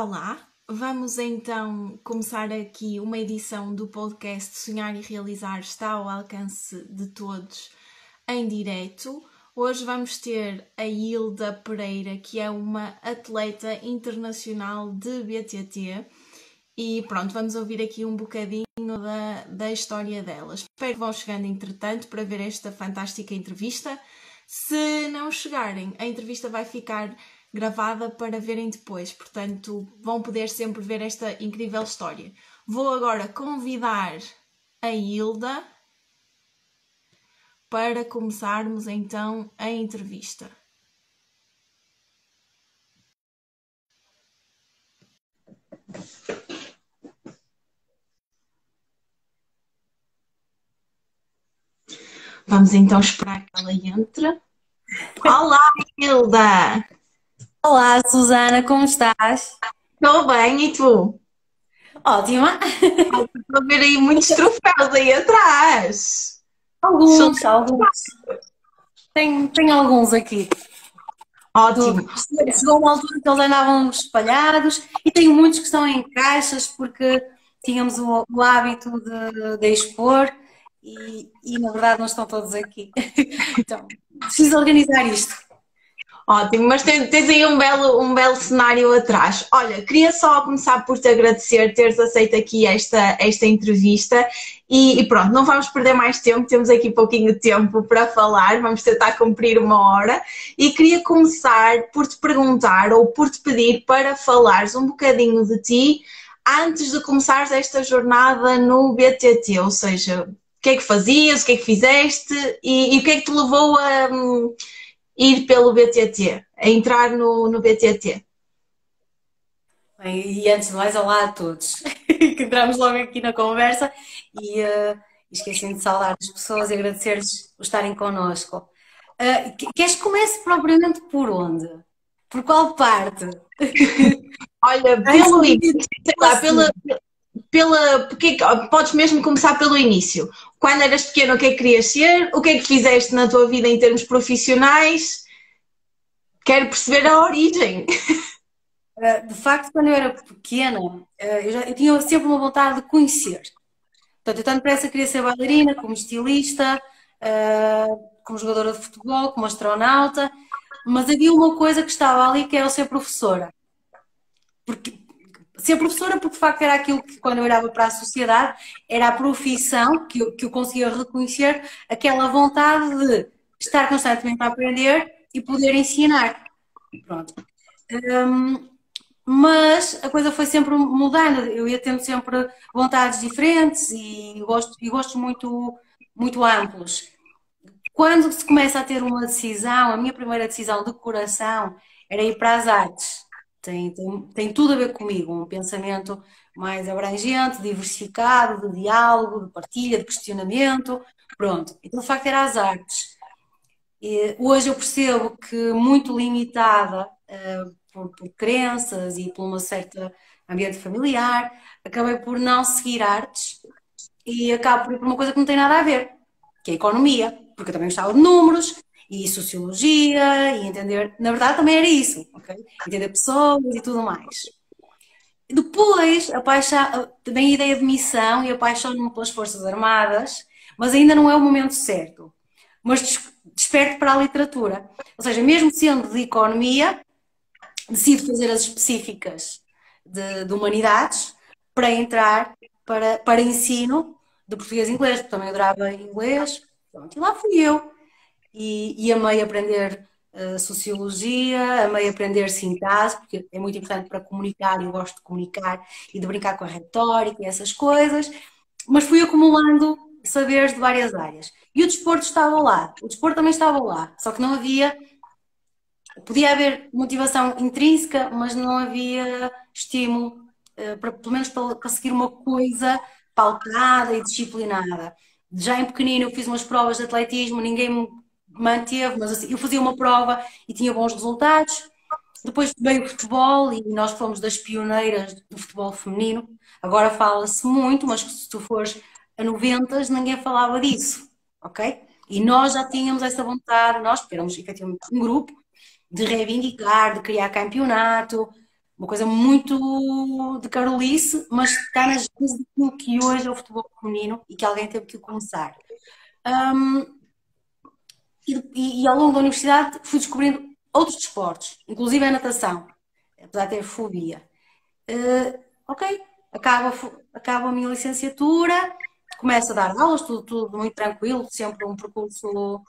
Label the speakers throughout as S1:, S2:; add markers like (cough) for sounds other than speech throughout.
S1: Olá, vamos então começar aqui uma edição do podcast Sonhar e Realizar está ao alcance de todos em direto. Hoje vamos ter a Hilda Pereira, que é uma atleta internacional de BTT. E pronto, vamos ouvir aqui um bocadinho da, da história dela. Espero que vão chegando entretanto para ver esta fantástica entrevista. Se não chegarem, a entrevista vai ficar gravada para verem depois, portanto vão poder sempre ver esta incrível história. Vou agora convidar a Hilda para começarmos então a entrevista. Vamos então esperar que ela entre. Olá, Hilda!
S2: Olá, Susana, como estás?
S1: Estou bem, e tu?
S2: Ótima! (laughs)
S1: Estou a ver aí muitos troféus aí atrás.
S2: Alguns, São... alguns. Tem, tem alguns aqui.
S1: Ótimo.
S2: Chegou uma altura que eles andavam espalhados e tenho muitos que estão em caixas porque tínhamos o, o hábito de, de expor e, e, na verdade não estão todos aqui. (laughs) Então, preciso organizar isto.
S1: Ótimo, mas tens, aí um belo, um belo cenário atrás. Olha, queria só começar por te agradecer teres aceito aqui esta, esta entrevista e, e, pronto, não vamos perder mais tempo, temos aqui pouquinho tempo para falar, vamos tentar cumprir uma hora e queria começar por te perguntar ou por te pedir para falares um bocadinho de ti antes de começares esta jornada no BTT, ou seja, o que é que fazias, o que é que fizeste e, e o que é que te levou a... Ir pelo BTT, a entrar no, no BTT?
S2: Bem, e antes de mais, olá a todos, (laughs) que entramos logo aqui na conversa e uh, esqueci de saudar as pessoas e agradecer-lhes por estarem connosco. Uh, queres que comece propriamente por onde? Por qual parte? (laughs)
S1: Olha, pelo início, sei lá, pela, pela, porque, podes mesmo começar pelo início. Quando eras pequeno, o que é que querias ser? O que é que fizeste na tua vida em termos profissionais? Quero perceber a origem. (laughs)
S2: Eh, de facto, quando eu era pequena, eh, eu, já, eu tinha sempre uma vontade de conhecer. Portanto, eu tanto depressa queria ser bailarina, como estilista, eh, como jogadora de futebol, como astronauta, mas havia uma coisa que estava ali que era ser professora. Porque ser professora, porque de facto era aquilo que, quando eu olhava para a sociedade, era a profissão que eu, que eu conseguia reconhecer, aquela vontade de estar constantemente a aprender e poder ensinar. Pronto. Um, mas a coisa foi sempre mudando, eu ia tendo sempre vontades diferentes e gostos, e gostos muito, muito amplos. Quando se começa a ter uma decisão, a minha primeira decisão de coração era ir para as artes tem, tem, tem tudo a ver comigo, um pensamento mais abrangente, diversificado, de diálogo, de partilha, de questionamento. Pronto. Então, de facto, era as artes. E hoje eu percebo que, muito limitada uh, por, por, crenças e por uma certa ambiente familiar, acabei por não seguir artes e acabo por ir por uma coisa que não tem nada a ver, que é a economia, porque eu também gostava de números, e sociologia, e entender, na verdade também era isso, ok? Entender pessoas e tudo mais. Depois, a paixão, também a ideia de missão e a paixão pelas Forças Armadas, mas ainda não é o momento certo. Mas desperto para a literatura. Ou seja, mesmo sendo de economia, decido fazer as específicas de, de humanidades para entrar para, para ensino de português e inglês, porque também adorava inglês. Pronto, e lá fui eu e, e amei aprender uh, sociologia, amei aprender sintaxe, porque é muito importante para comunicar, eu gosto de comunicar e de brincar com a retórica e essas coisas, mas fui acumulando saberes de várias áreas. E o desporto estava lá, o desporto também estava lá, só que não havia. Podia haver motivação intrínseca, mas não havia estímulo, uh, para, pelo menos para, uma coisa pautada e disciplinada. Já em pequenino eu fiz umas provas de atletismo, ninguém me manteve, mas assim, eu fazia uma prova e tinha bons resultados. Depois veio o futebol e nós fomos das pioneiras do futebol feminino. Agora fala-se muito, mas se tu fores a 90 ninguém falava disso, ok? E nós já tínhamos essa vontade, nós, éramos efetivamente um grupo, de reivindicar, de criar campeonato, uma coisa muito de carolice, mas está nas daquilo que hoje é o futebol feminino e que alguém teve que começar. Um, e, e, ao longo da universidade fui descobrindo outros desportos, inclusive a natação, apesar de ter fobia. Uh, ok, acaba, acaba a minha licenciatura, começo a dar aulas, tudo, tudo muito tranquilo, sempre um percurso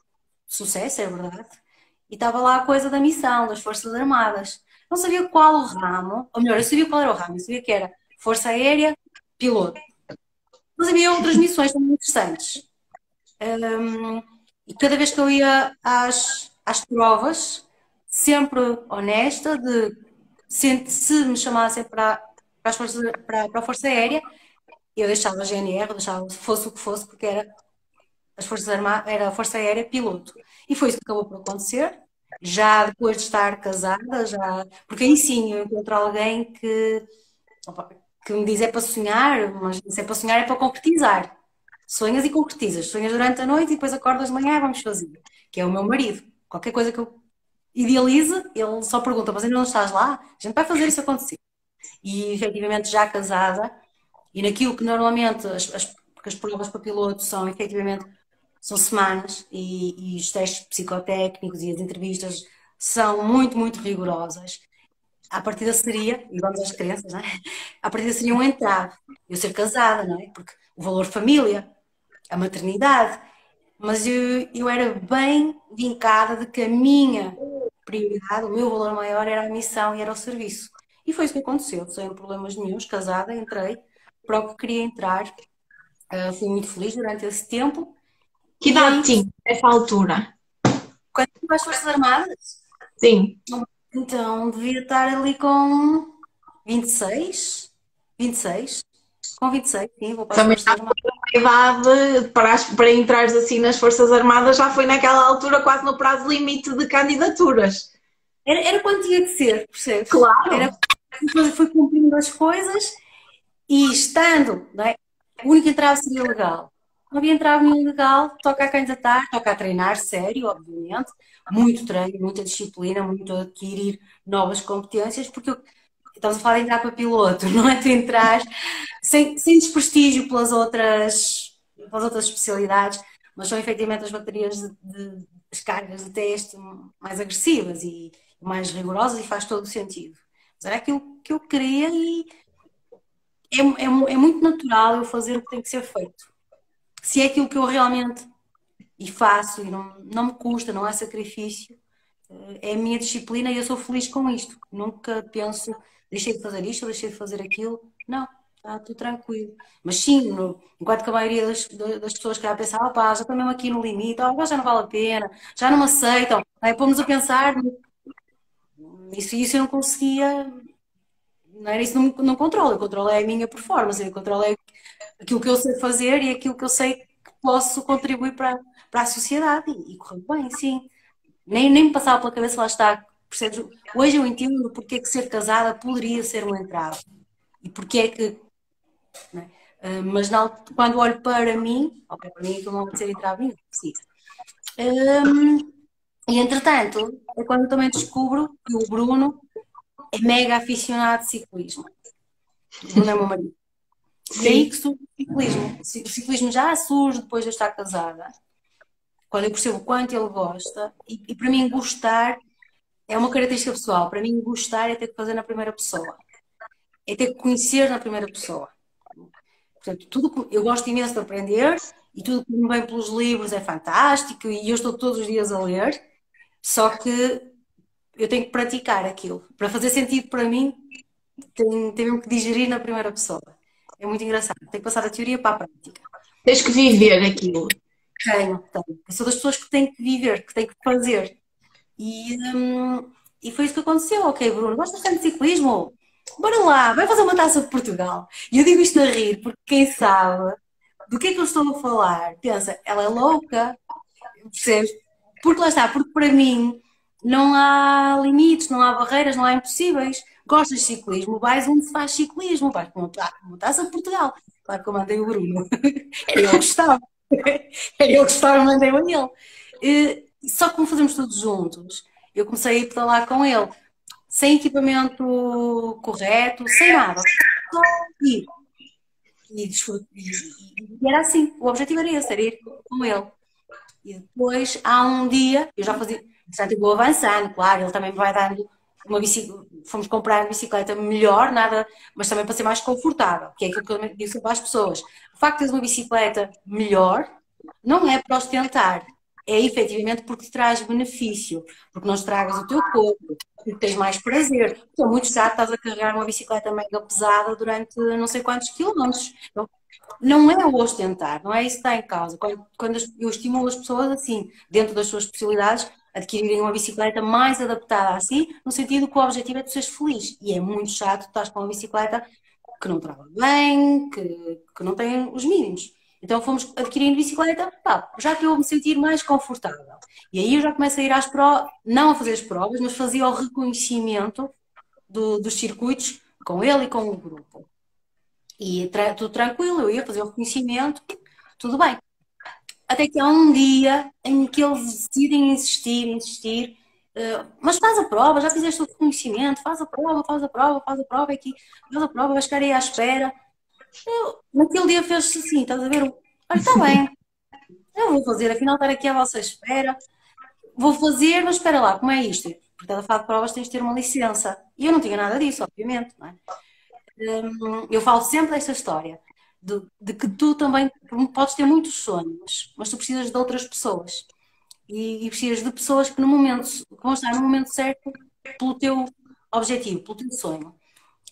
S2: de sucesso, é verdade. E estava lá a coisa da missão, das Forças Armadas. Não sabia qual o ramo, ou melhor, eu sabia qual era o ramo, eu sabia que era Força Aérea, piloto. Mas havia outras missões também interessantes. Um, e cada vez que eu ia às, às provas, sempre honesta, de se, se me chamassem para, para, forças, para, para a Força Aérea, eu deixava a GNR, deixava fosse o que fosse, porque era as Forças Armadas, era a Força Aérea piloto. E foi isso que acabou por acontecer já depois de estar casada, já, porque aí sim eu encontro alguém que, opa, que me diz é para sonhar, mas se é para sonhar é para concretizar. Sonhas e concretizas. Sonhas durante a noite e depois acordas de manhã e vamos fazer. Que é o meu marido. Qualquer coisa que eu idealize, ele só pergunta, mas ainda não estás lá? A gente vai fazer isso acontecer. E efetivamente já casada, e naquilo que normalmente as, as, as provas para piloto são efetivamente são semanas e, e, os testes psicotécnicos e as entrevistas são muito, muito rigorosas. A partida seria, e vamos às crenças, não é? (laughs) A partida seria um entrave. Eu ser casada, não é? Porque o valor família, a maternidade. Mas eu, eu era bem vincada de que a minha prioridade, o meu valor maior era a missão e era o serviço. E foi isso que aconteceu. Sem problemas nenhums, casada, entrei para o que queria entrar. Uh, fui muito feliz durante esse tempo
S1: que idade tinha nessa altura?
S2: Quando fui para as Forças Armadas?
S1: Sim.
S2: Então devia estar ali com 26, 26. Com 26, sim, vou para as Forças Armadas.
S1: A idade para, as, para entrares assim nas Forças Armadas já foi naquela altura quase no prazo limite de candidaturas.
S2: Era, era quando tinha que ser, percebes?
S1: Claro.
S2: Era, fui cumprindo as coisas e estando, não é? O único entrave seria legal não havia entrado nenhum legal, toca a candidatar, toca a treinar, sério, obviamente, muito treino, muita disciplina, muito adquirir novas competências, porque estamos a falar de entrar para piloto, (laughs) não é de entrar sem, sem desprestígio pelas outras, pelas outras especialidades, mas são efetivamente as baterias de, de as cargas de teste mais agressivas e mais rigorosas e faz todo o sentido. Mas era aquilo que eu queria e é, é, é muito natural eu fazer o que tem que ser feito se é aquilo que eu realmente e faço e não, não me custa, não há sacrifício, eh, é a minha disciplina e eu sou feliz com isto. Nunca penso, deixei de fazer isto, deixei de fazer aquilo. Não, está tudo tranquilo. Mas sim, no, enquanto que a maioria das, das pessoas que já pensam, ah, pá, já estou mesmo aqui no limite, oh, já não vale a pena, já não aceitam, aí pomos a pensar, isso, isso eu não conseguia, não era isso, não, não controlo, eu controlo é a minha performance, eu controlo é aquilo que eu sei fazer e aquilo que eu sei que posso contribuir para, para a sociedade. E, e correu bem, sim. Nem, nem me passava pela cabeça, lá está. Percebes? Hoje eu entendo porque é que ser casada poderia ser um entrave. E porque é que. Né? Uh, mas não, quando olho para mim, ok, para mim aquilo não vai ser entrave nenhum, Um, e entretanto, é quando também descubro que o Bruno é mega aficionado de ciclismo. O Bruno é meu marido. E aí que surge o ciclismo. O ciclismo já surge depois de eu estar casada. Quando eu percebo o quanto ele gosta. E, e para mim, gostar é uma característica pessoal. Para mim, gostar é ter que fazer na primeira pessoa. É ter que conhecer na primeira pessoa. Portanto, tudo eu gosto imenso de aprender e tudo que me vem pelos livros é fantástico e eu estou todos os dias a ler. Só que eu tenho que praticar aquilo. Para fazer sentido para mim, tenho, tenho que digerir na primeira pessoa. É muito engraçado. Tenho que passar da teoria para a prática.
S1: Tens que viver aquilo.
S2: Tenho, tenho. Eu sou das pessoas que têm que viver, que têm que fazer. E, hum, e foi isso que aconteceu. Ok, Bruno, gostas tanto de ciclismo? Bora lá, vai fazer uma taça de Portugal. E eu digo isto a rir, porque quem sabe do que é que eu estou a falar, pensa, ela é louca, percebes? Porque lá está, porque para mim não há limites, não há barreiras, não há impossíveis gostas de ciclismo, vais onde se faz ciclismo, vais para uma taça de Portugal. Claro que eu mandei o Bruno. (laughs) Era eu que estava. Era eu que estava, mandei-o a. Só que como fazemos todos juntos, eu comecei a ir pedalar com ele. sem equipamento correto, sem nada. Só ir. E, e, e, era assim, o objetivo era esse, era ir com ele. E depois há um dia, eu já fazia, eu vou avançando, claro, ele também vai dando uma bicicleta, fomos comprar uma bicicleta melhor, nada, mas também para ser mais confortável, que é aquilo que eu digo para as pessoas. O facto de teres uma bicicleta melhor não é para ostentar, é efetivamente porque te traz benefício, porque não estragas o teu corpo, porque tens mais prazer. Porque é muito chato estás a carregar uma bicicleta mega pesada durante não sei quantos quilómetros. Então, não é o ostentar, não é isso que está em causa. Quando, quando eu estimulo as pessoas assim, dentro das suas possibilidades, adquirirem uma bicicleta mais adaptada a si, no sentido que o objetivo é tu seres feliz. E é muito chato estás com uma bicicleta que não trabalha bem, que, que não tem os mínimos. Então fomos adquirindo bicicleta, pá, já que eu me sentir mais confortável. E aí eu já começo a ir às provas, não a fazer as provas, mas fazia o reconhecimento do, dos circuitos com ele e com o grupo. E tra tudo tranquilo, eu ia fazer o reconhecimento, tudo bem. Até que há um dia em que eles decidem insistir, insistir, uh, mas faz a prova, já fizeste o reconhecimento, faz a prova, faz a prova, faz a prova aqui, faz a prova, vais ficar aí à espera. Eu, naquele dia fez-se assim, estás a ver? Olha, está bem, eu vou fazer, afinal estar aqui à vossa espera, vou fazer, mas espera lá, como é isto? Porque a falar de provas tens de ter uma licença. E eu não tinha nada disso, obviamente, não é? Hum, eu falo sempre desta história de, de, que tu também podes ter muitos sonhos, mas tu precisas de outras pessoas. E, e, precisas de pessoas que no momento que vão estar no momento certo pelo teu objetivo, pelo teu sonho.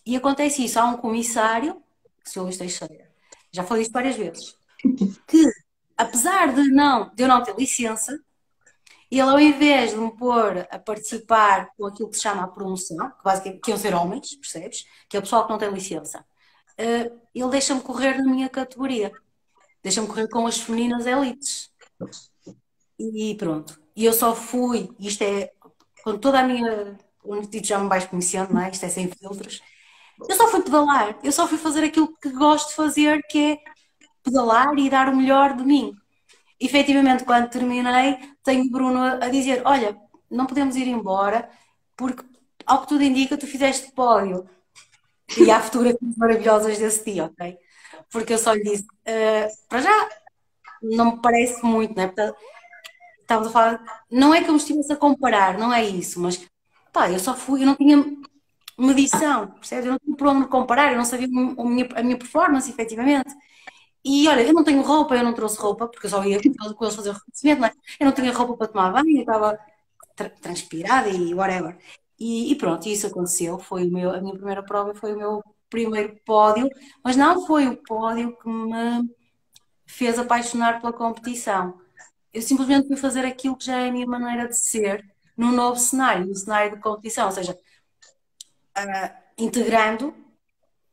S2: E acontece isso, há um comissário, o Luís Teixeira, já falei isto várias vezes, que apesar de não, de eu não ter licença, ele ao invés de me pôr a participar com aquilo que se chama a promoção, que basicamente que iam ser homens, percebes? Que é o pessoal que não tem licença, uh, ele deixa-me correr na minha categoria. Deixa-me correr com as femininas elites. E pronto. E eu só fui, isto é, com toda a minha. O já me vais conhecendo, não é? Isto é sem filtros. Eu só fui pedalar. Eu só fui fazer aquilo que gosto de fazer, que é pedalar e dar o melhor de mim. Efetivamente, quando terminei, tenho o Bruno a dizer: Olha, não podemos ir embora, porque, ao que tudo indica, tu fizeste pódio. E há fotografias maravilhosas desse dia, ok? Porque eu só lhe disse, uh, para já, não me parece muito, né? Estávamos a falar, não é que eu me estivesse a comparar, não é isso, mas pá, eu só fui, eu não tinha medição, percebes? Eu não tinha por onde comparar, eu não sabia a minha, a minha performance, efetivamente. E olha, eu não tenho roupa, eu não trouxe roupa, porque eu só ia com eles fazer o reconhecimento, não é? Eu não tinha roupa para tomar banho, eu estava tra transpirada e whatever. E, e, pronto, isso aconteceu. Foi o meu, a minha primeira prova foi o meu primeiro pódio, mas não foi o pódio que me fez apaixonar pela competição. Eu simplesmente fui fazer aquilo que já é a minha maneira de ser num novo cenário, num cenário de competição, ou seja, uh, integrando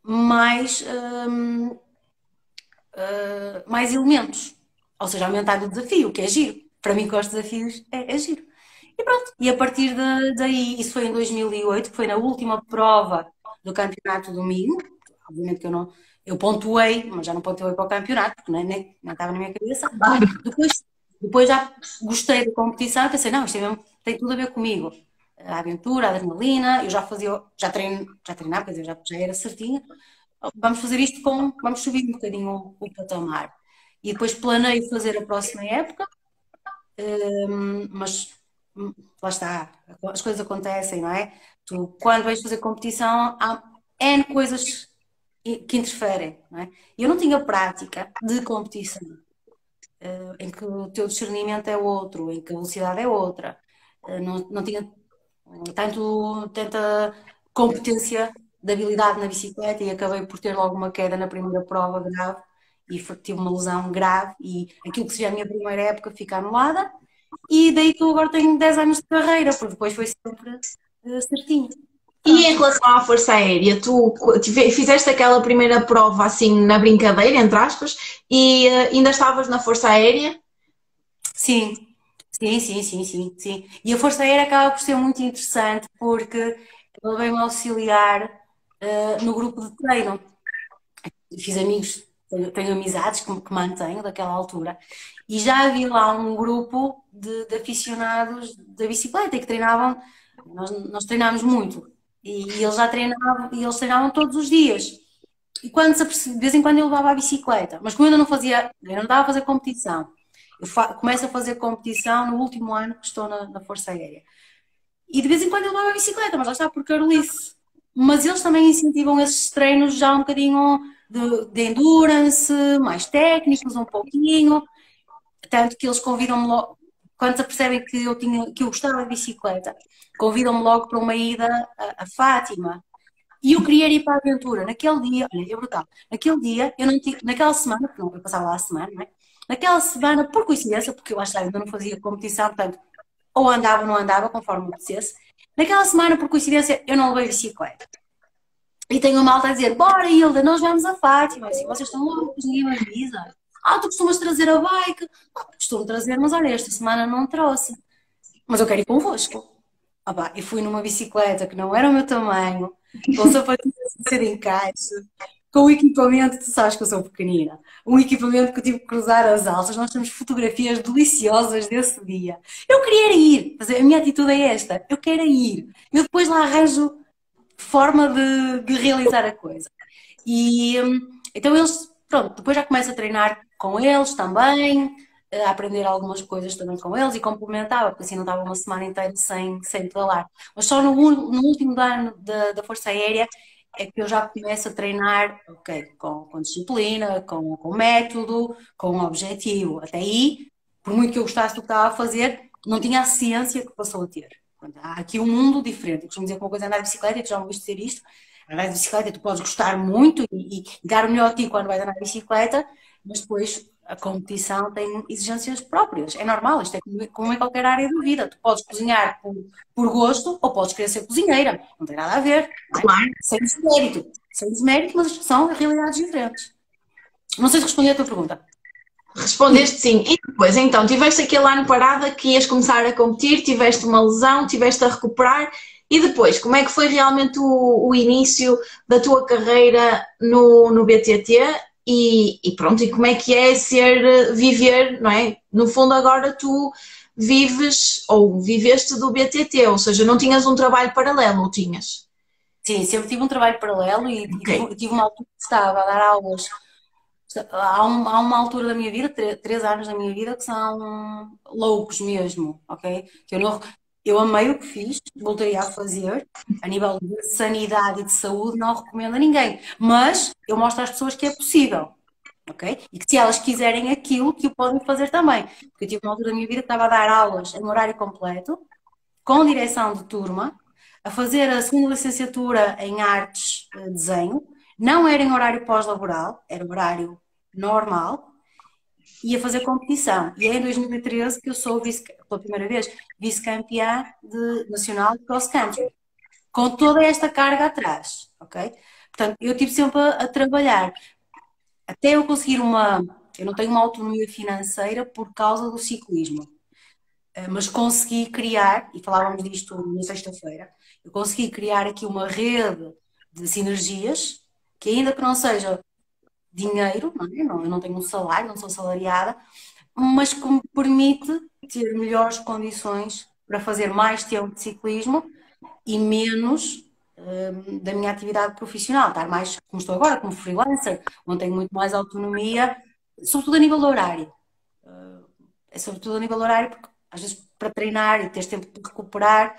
S2: mais, um, uh, mais elementos, ou seja, aumentar o desafio, que é giro. Para mim, com os desafios, é, é giro. E pronto, e a partir de, daí, isso foi em 2008, que foi na última prova do campeonato do domingo, obviamente que eu não, eu pontuei, mas já não pontuei para o campeonato, porque nem, nem, não estava na minha cabeça. Depois, depois já gostei da competição, pensei, não, isto é mesmo, tem tudo a ver comigo. A aventura, a adrenalina, eu já fazia, já treino, já treinava, quer dizer, já, já era certinha. Vamos fazer isto com, vamos subir um bocadinho o, o patamar. E depois planeio fazer a próxima época, um, mas lá está, as coisas acontecem, não é? Tu, quando vais fazer competição, há N coisas que interferem, não é? Eu não tinha prática de competição, uh, em que o teu discernimento é outro, em que a velocidade é outra, uh, não, não tinha tanto, tanta competência de habilidade na bicicleta e acabei por ter logo uma queda na primeira prova grave e tive uma lesão grave e aquilo que seria a minha primeira época fica anulada e daí que eu agora tenho 10 anos de carreira, porque depois foi sempre uh, certinho.
S1: E em relação à Força Aérea, tu fizeste aquela primeira prova assim na brincadeira, entre aspas, e uh, ainda estavas na Força Aérea?
S2: Sim, sim, sim, sim, sim, sim. E a Força Aérea acaba por ser muito interessante porque ela veio-me auxiliar uh, no grupo de treino. Fiz amigos, tenho, tenho amizades que, que mantenho daquela altura e já havia lá um grupo de, de aficionados da bicicleta que treinavam, nós, nós treinámos muito, E eles já treinavam, e eles treinavam todos os dias. E quando se de vez em quando eu levava a bicicleta, mas como eu ainda não fazia, eu não estava a fazer competição. Começo a fazer competição no último ano que estou na, na Força Aérea. E de vez em quando eu levava a bicicleta, mas lá está por Carolice. Mas eles também incentivam esses treinos já um bocadinho de, de endurance, mais técnicos, um pouquinho. Tanto que eles convidam-me logo, quando se percebem que eu, tinha, que eu gostava de bicicleta, convidam-me logo para uma ida a, a, Fátima. E eu queria ir para a aventura. Naquele dia, olha, é brutal. Naquele dia, eu não tive, naquela semana, porque não eu passava lá a semana, não é? Naquela semana, por coincidência, porque eu acho que ainda não fazia competição, portanto, ou andava ou não andava, conforme me dissesse. Naquela semana, por coincidência, eu não levei bicicleta. E tenho uma malta a dizer: Bora, Hilda, nós vamos a Fátima. Assim, vocês estão loucos, ninguém me avisa. Ah, tu costumas trazer a bike? Ah, costumo trazer, mas olha, esta semana não trouxe. Mas eu quero ir convosco. Ah, pá, e fui numa bicicleta que não era o meu tamanho, com sapatilhas de encaixe, com o equipamento, tu sabes que eu sou pequenina, um equipamento que eu tive que cruzar as alças, nós temos fotografias deliciosas desse dia. Eu queria ir, a minha atitude é esta, eu quero ir. Eu depois lá arranjo forma de, de realizar a coisa. E hum, então eles, pronto, depois já começo a treinar com eles também, a aprender algumas coisas também com eles e complementava, porque assim não estava uma semana inteira sem, sem pedalar. Mas só no, no último ano da, da Força Aérea é que eu já começo a treinar okay, com, com disciplina, com, com método, com objetivo. Até aí, por muito que eu gostasse do que estava a fazer, não tinha a ciência que passou a ter. Há aqui um mundo diferente. Eu costumo dizer que uma coisa é andar de bicicleta, tu já ouviste dizer isto, andar de bicicleta tu podes gostar muito e, e dar o melhor a ti quando vais andar de bicicleta, mas depois a competição tem exigências próprias. É normal, isto é como em qualquer área da vida. Tu podes cozinhar por, por gosto ou podes querer ser cozinheira. Não tem nada a ver. É? Claro. Sem desmérito. Sem desmérito, mas são realidades diferentes. Não sei se respondi a tua pergunta.
S1: Respondeste sim. E depois, então, tiveste aquele ano parada que ias começar a competir, tiveste uma lesão, tiveste a recuperar. E depois, como é que foi realmente o, o início da tua carreira no, no BTT? E, e, pronto, e como é que é ser, viver, não é? No fundo, agora tu vives ou viveste do BTT, ou seja, não tinhas um trabalho paralelo, ou tinhas?
S2: Sim, sempre tive um trabalho paralelo e okay. tive uma altura que estava a dar aulas há, um, uma altura da minha vida, três, anos da minha vida, que são loucos mesmo, ok? Que eu, não, eu amei o que fiz, voltei a fazer, a nível de sanidade e de saúde, não recomendo a ninguém, mas eu mostro às pessoas que é possível, ok? E que se elas quiserem aquilo, que o podem fazer também. Porque eu tive uma altura da minha vida que estava a dar aulas em horário completo, com direção de turma, a fazer a segunda licenciatura em artes, eh, desenho, não era em horário pós-laboral, era horário normal, ia fazer competição. E é em 2013 que eu sou, vice, pela primeira vez, vice-campeã nacional de cross country, com toda esta carga atrás, ok? Portanto, eu tive sempre a, a trabalhar até eu conseguir uma. Eu não tenho uma autonomia financeira por causa do ciclismo, eh, mas consegui criar, e falávamos disto na sexta-feira, eu consegui criar aqui uma rede de sinergias que, ainda que não seja dinheiro, não é? eu não tenho um salário, não sou salariada, mas que me permite ter melhores condições para fazer mais tempo de ciclismo e menos um, da minha atividade profissional, estar mais como estou agora, como freelancer, onde tenho muito mais autonomia, sobretudo a nível horário. É sobretudo a nível horário, porque às vezes para treinar e ter tempo de recuperar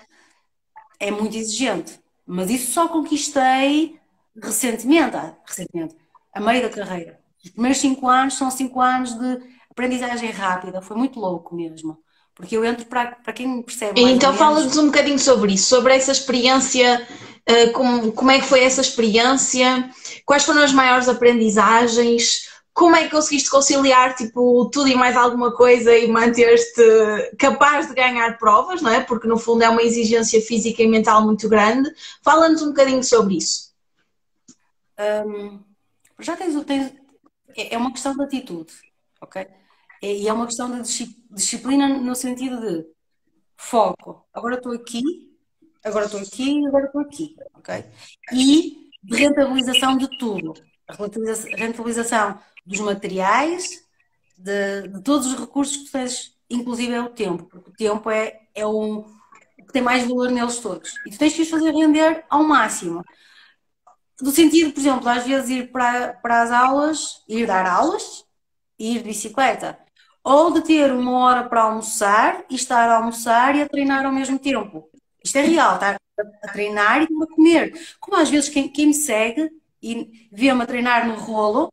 S2: é muito exigente. Mas isso só conquistei recentemente, ah, recentemente a meio da carreira. Os primeiros cinco anos são cinco anos de aprendizagem rápida, foi muito louco mesmo. Porque eu entro para, para quem percebe.
S1: Então fala-nos um bocadinho sobre isso, sobre essa experiência, uh, como, como é que foi essa experiência, quais foram as maiores aprendizagens, como é que conseguiste conciliar tipo, tudo e mais alguma coisa e manter-te capaz de ganhar provas, não é? Porque no fundo é uma exigência física e mental muito grande. Fala-nos um bocadinho sobre isso.
S2: Um, já tens, tens é, é uma questão de atitude, ok? É, e é uma questão de disciplina no sentido de foco. Agora estou aqui, agora estou aqui, agora estou aqui, ok? E de rentabilização de tudo. A rentabilização dos materiais, de, de, todos os recursos que tens, inclusive é o tempo, porque o tempo é, é um, que tem mais valor neles todos. E tu tens que os fazer render ao máximo. No sentido, por exemplo, às vezes ir para, para as aulas, ir dar aulas, ir de bicicleta. Ou de ter uma hora para almoçar e estar a almoçar e a treinar ao mesmo tempo. Isto é real, estar a treinar e a comer. Como às vezes quem, quem me segue e vê-me a treinar no rolo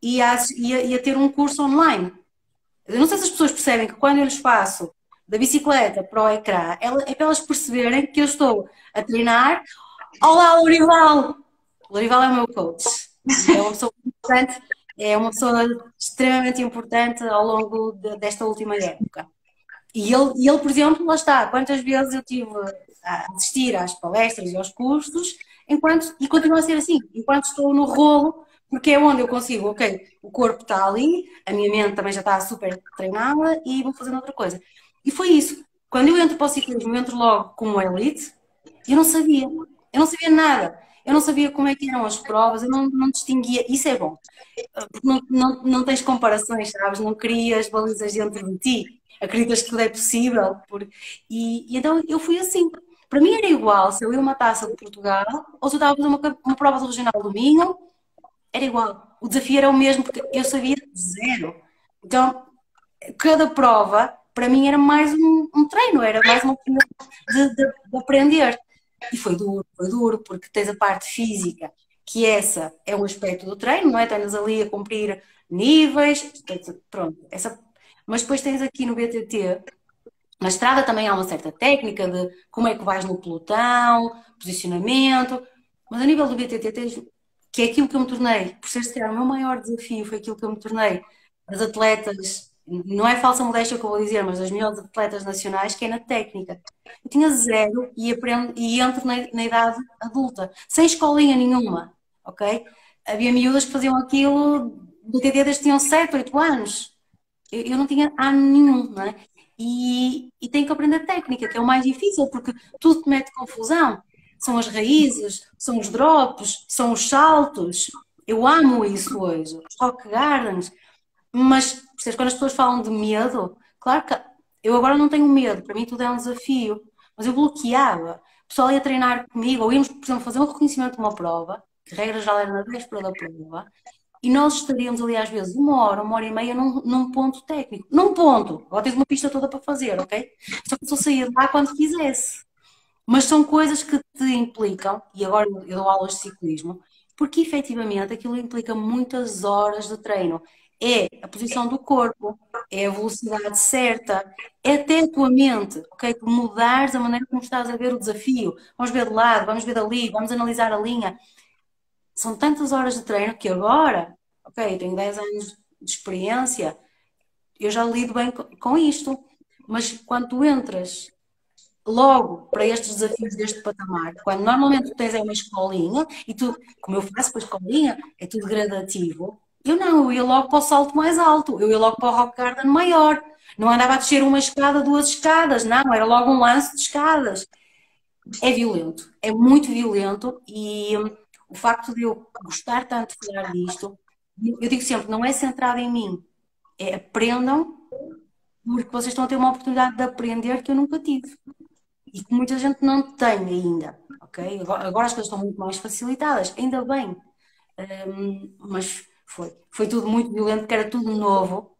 S2: e a, e, a, e a ter um curso online. Eu não sei se as pessoas percebem que quando eu lhes faço da bicicleta para o ecrã, é para elas perceberem que eu estou a treinar. Olá, Lorival! Lorival é o meu coach. É uma pessoa importante, é uma pessoa extremamente importante ao longo de, desta última época. E ele, ele, por exemplo, lá está, quantas vezes eu tive a assistir às palestras e aos cursos, enquanto, e continua a ser assim, enquanto estou no rolo, porque é onde eu consigo, ok, o corpo está ali, a minha mente também já está super treinada e vou fazendo outra coisa. E foi isso. Quando eu entro para o ciclismo, eu entro logo como elite, eu não sabia, eu não sabia nada. Eu não sabia como é que eram as provas, eu não, não distinguia, isso é bom. Não, não, não tens comparações, sabes? Não crias balizas dentro de ti, acreditas que tudo é possível. Por... E, e então eu fui assim. Para mim era igual se eu ia uma taça de Portugal ou se eu estava a fazer uma, uma prova do Regional Domingo, era igual. O desafio era o mesmo, porque eu sabia zero. Então, cada prova para mim era mais um, um treino, era mais uma de, de, de, aprender. E foi duro, foi duro, porque tens a parte física, que essa é um aspecto do treino, não é? Tens ali a cumprir níveis, pronto, essa... mas depois tens aqui no BTT, na estrada também há uma certa técnica de como é que vais no pelotão, posicionamento, mas a nível do BTT tens, que é aquilo que eu me tornei, por ser se o meu maior desafio, foi aquilo que eu me tornei, as atletas não é falsa modéstia que eu vou dizer, mas das melhores atletas nacionais, que é na técnica. Eu tinha zero e, aprendo, e entro na, na idade adulta, sem escolinha nenhuma, ok? Havia miúdas que faziam aquilo, no TD desde tinham 7, 8 anos. Eu, eu, não tinha ano nenhum, não é? E, e tenho que aprender técnica, que é o mais difícil, porque tudo te mete confusão. São as raízes, são os drops, são os saltos. Eu amo isso hoje. Os rock gardens. Mas Percebes? Quando as pessoas falam de medo, claro que eu agora não tenho medo, para mim tudo é um desafio, mas eu bloqueava. O pessoal ia treinar comigo, ou íamos, por exemplo, fazer um reconhecimento de uma prova, que regra já era na véspera da prova, e nós estaríamos ali às vezes uma hora, uma hora e meia num, num ponto técnico. Num ponto, agora tens uma pista toda para fazer, ok? Só que eu saía de lá quando quisesse. Mas são coisas que te implicam, e agora eu dou aulas de ciclismo, porque efetivamente aquilo implica muitas horas de treino é a posição do corpo, é a velocidade certa, é até a tua mente, ok? Tu mudares a maneira como estás a ver o desafio. Vamos ver de lado, vamos ver dali, vamos analisar a linha. São tantas horas de treino que agora, ok, tenho 10 anos de experiência, eu já lido bem com isto. Mas quando tu entras logo para estes desafios deste patamar, quando normalmente tu tens uma escolinha, e tu, como eu faço para a escolinha, é tudo gradativo, eu não, eu ia logo para o salto mais alto, eu ia logo para o rock garden maior. Não andava a descer uma escada, duas escadas, não, era logo um lance de escadas. É violento, é muito violento e hum, o facto de eu gostar tanto de falar disto, eu digo sempre, não é centrado em mim, é aprendam, porque vocês estão a ter uma oportunidade de aprender que eu nunca tive e que muita gente não tem ainda, ok? Agora, as coisas estão muito mais facilitadas, ainda bem, um, mas foi. Foi tudo muito violento, porque era tudo novo.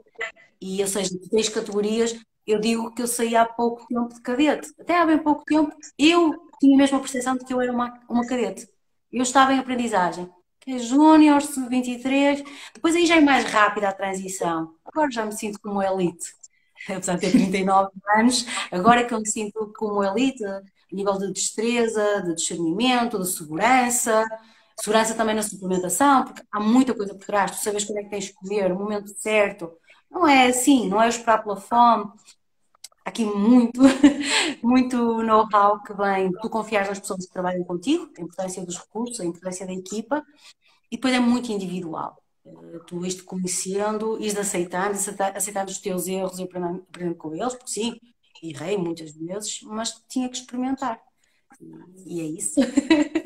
S2: E, ou seja, três categorias, eu digo que eu saí há pouco tempo de cadete. Até há bem pouco tempo, eu tinha mesmo a percepção de que eu era uma, uma cadete. Eu estava em aprendizagem. Que é Júnior, sub-23. Depois aí já é mais rápida a transição. Agora já me sinto como elite. Apesar de ter 39 anos, agora é que eu me sinto como elite a nível de destreza, de discernimento, de segurança, Segurança também na suplementação, porque há muita coisa por trás, tu sabes quando é que tens de comer, o momento certo. Não é assim, não é esperar pela fome. Aqui muito, (laughs) muito know-how que vem, tu confiares nas pessoas que trabalham contigo, a importância dos recursos, a importância da equipa, e depois é muito individual. Eh, tu isto conhecendo, ires aceitando, aceitando os teus erros e aprendendo com eles, porque sim, errei muitas vezes, mas tinha que experimentar. E é isso. (laughs)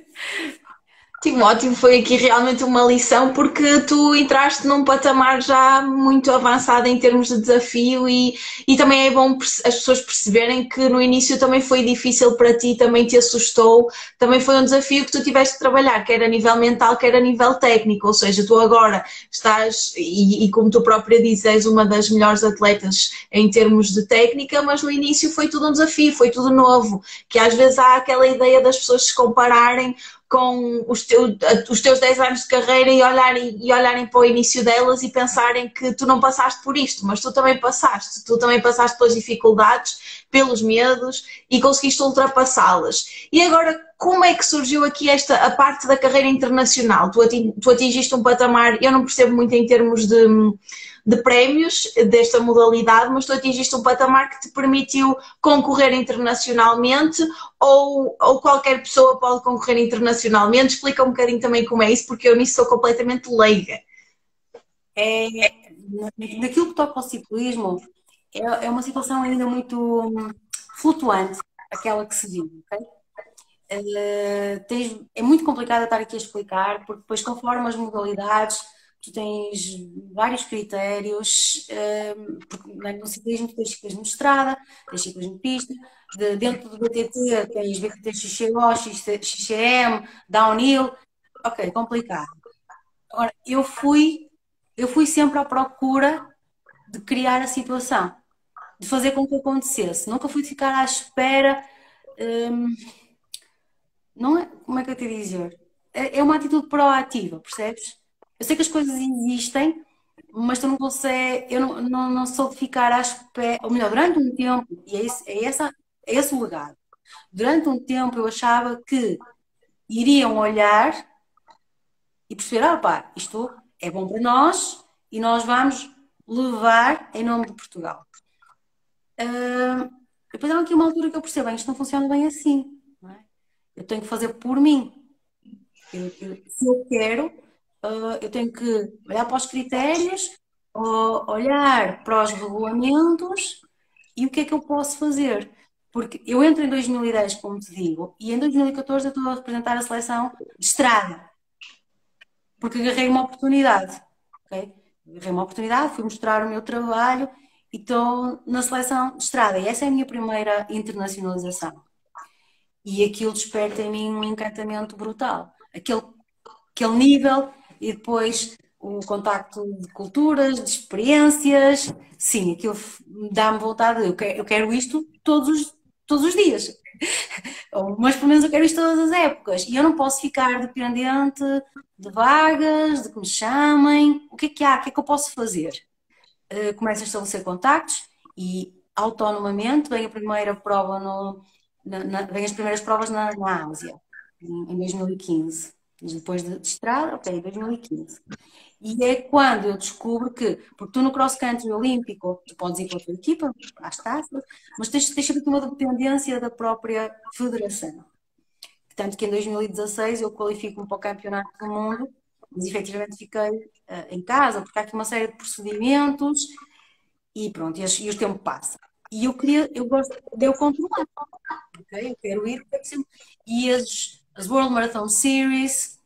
S1: Ótimo, ótimo. Foi aqui realmente uma lição porque tu entraste num patamar já muito avançado em termos de desafio e, e também é bom as pessoas perceberem que no início também foi difícil para ti, também te assustou, também foi um desafio que tu tiveste de trabalhar, quer a nível mental, quer a nível técnico, ou seja, tu agora estás, e, e como tu própria dizes, uma das melhores atletas em termos de técnica, mas no início foi tudo um desafio, foi tudo novo, que às vezes há aquela ideia das pessoas se compararem com os, teu, os teus 10 anos de carreira e olharem, e olharem para o início delas e pensarem que tu não passaste por isto, mas tu também passaste, tu também passaste pelas dificuldades, pelos medos e conseguiste ultrapassá-las. E agora, como é que surgiu aqui esta a parte da carreira internacional? Tu, tu atingiste um patamar, eu não percebo muito em termos de de prémios desta modalidade, mas tu atingiste um patamar que te permitiu concorrer internacionalmente ou, ou qualquer pessoa pode concorrer internacionalmente? Explica um bocadinho também como é isso, porque eu nisso sou completamente leiga.
S2: É, naquilo que toca ao ciclismo, é, é uma situação ainda muito flutuante, aquela que se vive, ok? Uh, tens, é muito complicado estar aqui a explicar, porque depois, conforme as modalidades, tu tens vários critérios, um, porque no ciclismo tens ciclismo de estrada, tens ciclismo de pista, de, dentro do BTT tens BTT XCO, XCM, downhill, ok, complicado. Agora, eu fui, eu fui sempre à procura de criar a situação, de fazer com que acontecesse. Nunca fui ficar à espera. Um, não é, como é que eu te dizer? É, é uma atitude proativa, percebes? Eu sei que as coisas existem, mas tu não consegues, eu não, não, não sou de ficar à espera, ou melhor, durante um tempo, e é esse, é, essa, é esse o legado. Durante um tempo eu achava que iriam olhar e perceber, ah pá, isto é bom para nós e nós vamos levar em nome de Portugal. Uh, depois há aqui uma altura que eu percebo, isto não funciona bem assim. É? Eu tenho que fazer por mim. Eu, eu, se eu quero, uh, eu tenho que olhar para os critérios, uh, olhar para os regulamentos e o que é que eu posso fazer. Porque eu entro em 2010, como te digo, e em 2014 eu estou a representar a seleção de estrada. Porque agarrei uma oportunidade. Okay? Agarrei uma oportunidade, fui mostrar o meu trabalho e estou na seleção de estrada. E essa é a minha primeira internacionalização. E aquilo desperta em mim um encantamento brutal. Aquele, aquele nível e depois o contacto de culturas, de experiências. Sim, aquilo dá-me vontade, eu quero, eu quero isto todos os, todos os dias. (laughs) Mas pelo menos eu quero isto todas as épocas. E eu não posso ficar dependente de vagas, de que me chamem. O que é que há? O que é que eu posso fazer? Uh, começo a estabelecer contactos e autonomamente vem a primeira prova no, na, na, vem as primeiras provas na, na Ásia, em, em 2015 depois de, de estrada, ok, 2015. E é quando eu descubro que, porque tu no cross country olímpico, tu podes ir para a tua equipa, às taças, mas tens, tens sempre uma dependência da própria federação. Tanto que em 2016 eu qualifico-me para o campeonato do mundo, mas efetivamente fiquei uh, em casa, porque há aqui uma série de procedimentos e pronto, e, e o tempo passa. E eu queria, eu gosto de eu controlar, ok? Eu quero ir, e as as World Marathon Series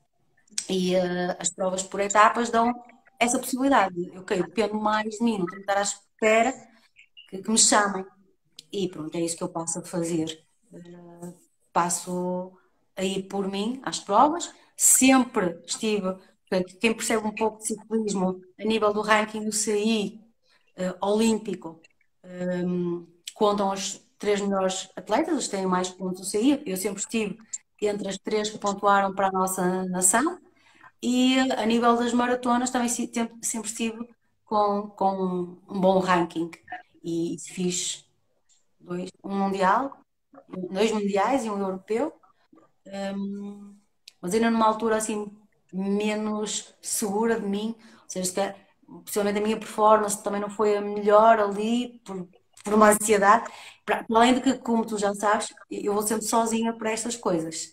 S2: e uh, as provas por etapas dão essa possibilidade. Okay, dependo mais de mim, não tenho que estar à espera que, que, me chamem. E pronto, é isso que eu passo a fazer. Uh, passo a ir por mim às provas. Sempre estive, portanto, quem percebe um pouco de ciclismo a nível do ranking do CI uh, olímpico, um, contam os três melhores atletas, os que têm mais pontos do CI. Eu sempre estive entre as três que pontuaram para a nossa nação. E a nível das maratonas também sempre estive com, com um bom ranking. E fiz dois, um mundial, dois mundiais e um europeu. Um, mas ainda numa altura assim menos segura de mim, ou seja, possivelmente a minha performance também não foi a melhor ali por, por uma ansiedade. Para, além de que, como tu já sabes, eu vou sempre sozinha para estas coisas,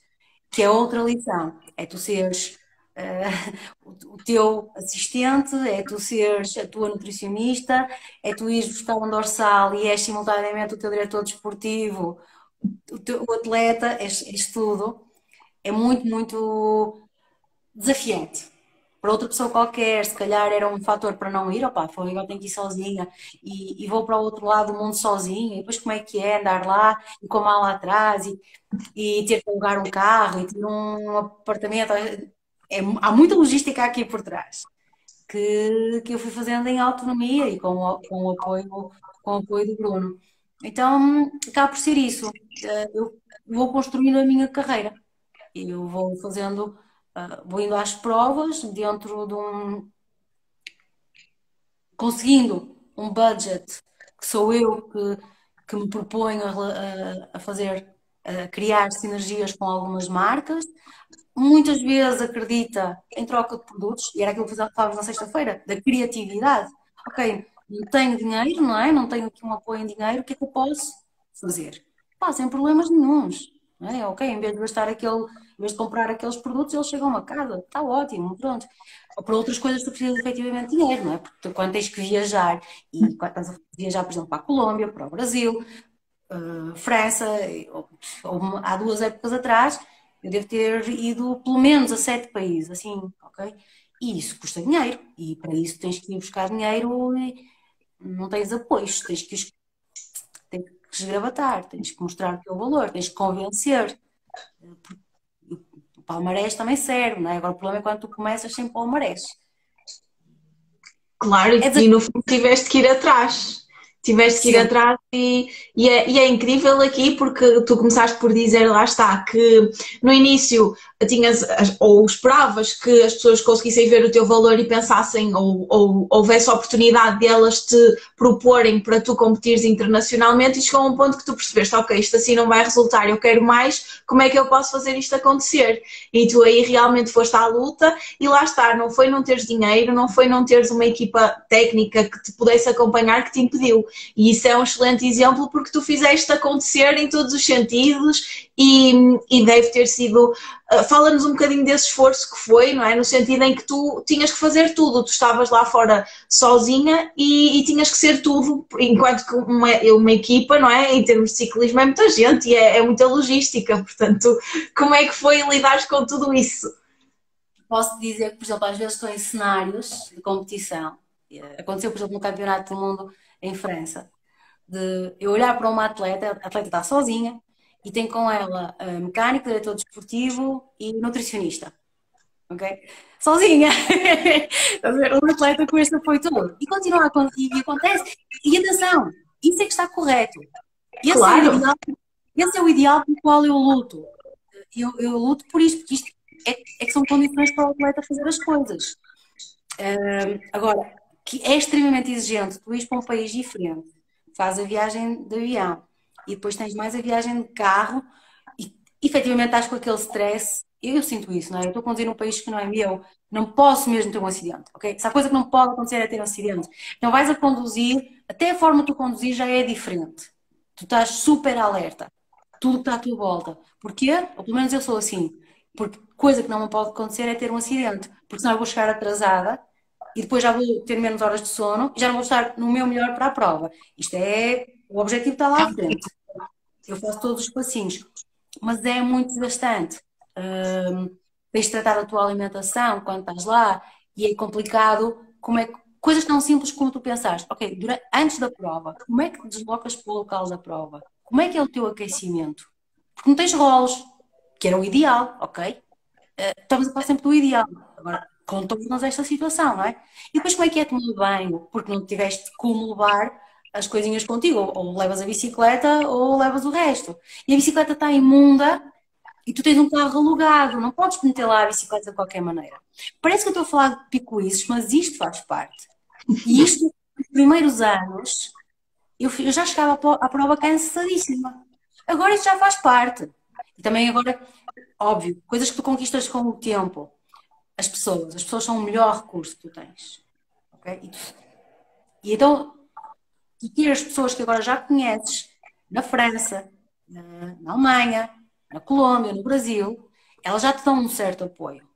S2: que é outra lição. É tu seres (laughs) uh, o, teu assistente, é tu seres a tua nutricionista, é tu ires buscar um dorsal e és simultaneamente o teu diretor desportivo, o, teu, o atleta, és, és tudo. É muito, muito desafiante. Para outra pessoa qualquer, se calhar era um fator para não ir, opá, foi eu tenho que ir sozinha e, e, vou para o outro lado do mundo sozinha, e depois como é que é andar lá e com a mala atrás e, e ter que alugar um carro e ter um apartamento. É, há muita logística aqui por trás que, que eu fui fazendo em autonomia e com, com, o, apoio, com o apoio do Bruno. Então, acaba por ser isso. Eh, eu vou construindo a minha carreira. Eu vou fazendo, eh, vou indo às provas dentro de um. conseguindo um budget que sou eu que, que me proponho a, a fazer, a criar sinergias com algumas marcas. Muitas vezes acredita em troca de produtos, e era aquilo que falávamos na sexta-feira, da criatividade. Ok, não tenho dinheiro, não é? Não tenho aqui um apoio em dinheiro, o que é que eu posso fazer? Pá, sem problemas nenhums. É? Ok, em vez de gastar aquele, em vez de comprar aqueles produtos, eles chegam a casa, está ótimo, pronto. Ou para outras coisas tu precisas efetivamente dinheiro, não é? Porque quando tens que viajar, e quando estás a viajar, por exemplo, para a Colômbia, para o Brasil, uh, França, ou, ou, há duas épocas atrás, eu devo ter ido pelo menos a sete países, assim, ok? E isso custa dinheiro, e para isso tens que ir buscar dinheiro e não tens apoios, tens que, tens que esgravatar, tens que mostrar o teu valor, tens que convencer. O palmarés também serve, não é? Agora o problema é quando tu começas sem palmarés.
S1: Claro, é e no fundo tiveste que ir atrás. Tiveste que ir Sim. atrás e, e, é, e, é, incrível aqui porque tu começaste por dizer, lá está, que no início tinhas ou esperavas que as pessoas conseguissem ver o teu valor e pensassem ou, ou houvesse a oportunidade de elas te proporem para tu competires internacionalmente e chegou a um ponto que tu percebeste, ok, isto assim não vai resultar, eu quero mais, como é que eu posso fazer isto acontecer? E tu aí realmente foste à luta e lá está, não foi não teres dinheiro, não foi não teres uma equipa técnica que te pudesse acompanhar que te impediu. E isso é um excelente exemplo porque tu fizeste acontecer em todos os sentidos e, e deve ter sido ah, fala-nos um bocadinho desse esforço que foi, não é? No sentido em que tu tinhas que fazer tudo, tu estavas lá fora sozinha e, e tinhas que ser tudo, enquanto que uma, uma, equipa, não é? Em termos de ciclismo é muita gente e é, é muita logística, portanto, como é que foi lidar com tudo isso?
S2: Posso dizer que, por exemplo, às vezes estou em cenários de competição, aconteceu, por exemplo, no Campeonato do Mundo em França, de eu olhar para uma atleta, a atleta está sozinha, e tem com ela mecânico, diretor desportivo e nutricionista. Ok? Sozinha! (laughs) um atleta com este apoio todo. E continua a e acontece. E atenção, isso é que está correto. Esse claro. É o ideal, esse é o ideal pelo qual eu luto. Eu, eu luto por isto, porque isto é, é, que são condições para o atleta fazer as coisas. Agora, que é extremamente exigente, tu ires para um país diferente, faz a viagem de avião, e depois tens mais a viagem de carro e efetivamente estás com aquele stress. Eu sinto isso, não é? Eu estou a conduzir num país que não é meu, não posso mesmo ter um acidente, ok? Se a coisa que não pode acontecer é ter um acidente. Então vais a conduzir, até a forma de tu conduzir já é diferente. Tu estás super alerta. Tudo está à tua volta. Porquê? Ou pelo menos eu sou assim. Porque coisa que não pode acontecer é ter um acidente. Porque senão eu vou chegar atrasada e depois já vou ter menos horas de sono e já não vou estar no meu melhor para a prova. Isto é o objetivo está lá à frente. Eu faço todos os passinhos. Mas é muito desgastante. Um, tens de tratar da tua alimentação quando estás lá e é complicado. Como é que, coisas tão simples como tu pensaste. Ok, durante, antes da prova, como é que te deslocas para o local da prova? Como é que é o teu aquecimento? Porque não tens rolos, que era o ideal, ok? Uh, estamos a falar sempre do ideal. Agora, contam-nos esta situação, não é? E depois como é que é tomar banho? Porque não tiveste como levar as coisinhas contigo, ou, levas a bicicleta ou levas o resto. E a bicicleta está imunda e tu tens um carro alugado, não podes meter lá a bicicleta de qualquer maneira. Parece que eu estou a falar de picuízes, mas isto faz parte. E isto, nos primeiros anos, eu, eu já chegava à prova cansadíssima. Agora isto já faz parte. E também agora, óbvio, coisas que tu conquistas com o tempo. As pessoas. As pessoas são o melhor recurso que tu tens. Okay? E, e então, e ter as pessoas que agora já conheces na França, na, na Alemanha, na Colômbia, no Brasil, elas já te dão um certo apoio.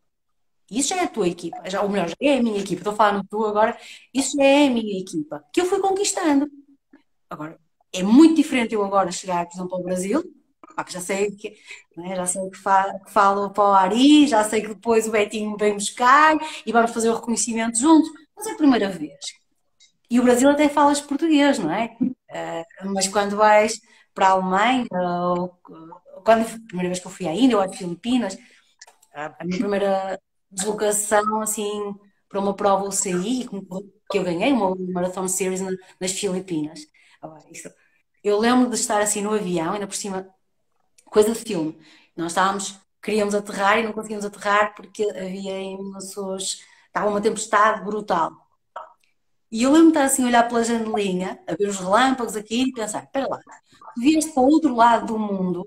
S2: Isso já é a tua equipa, já, ou melhor, já é a minha equipa, estou falando tu agora, isso já é a minha equipa, que eu fui conquistando. Agora, é muito diferente eu agora chegar, por exemplo, ao Brasil, já sei que, né, já sei que, fa que falo para o Ari, já sei que depois o Betinho vem buscar e vamos fazer o reconhecimento juntos, mas é a primeira vez. E o Brasil até falas português, não é? Uh, mas quando vais para a Alemanha, ou, quando a primeira vez que eu fui à Índia ou às Filipinas, a minha primeira deslocação assim para uma prova UCI que eu ganhei, uma Marathon Series nas Filipinas. Eu lembro de estar assim no avião, ainda por cima, coisa de filme. Nós estávamos, queríamos aterrar e não conseguíamos aterrar porque havia imensos, estava uma tempestade brutal. E eu lembro de estar assim a olhar pela janelinha, a ver os relâmpagos aqui e pensar: espera lá, tu vieste para o outro lado do mundo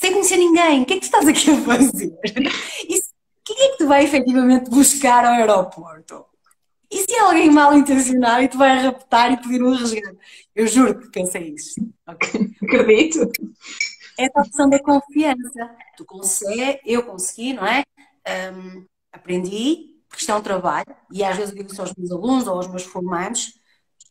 S2: sem conhecer ninguém, o que é que tu estás aqui a fazer? (laughs) E quem é que tu vai efetivamente buscar ao aeroporto? E se é alguém mal intencionado e te vai raptar e pedir um resgate? Eu juro que pensei isso.
S1: Okay. (laughs) Acredito.
S2: É a opção da confiança. Tu consegues, eu consegui, não é? Um, aprendi, porque isto é um trabalho, e às vezes eu digo isso aos meus alunos ou aos meus formandos,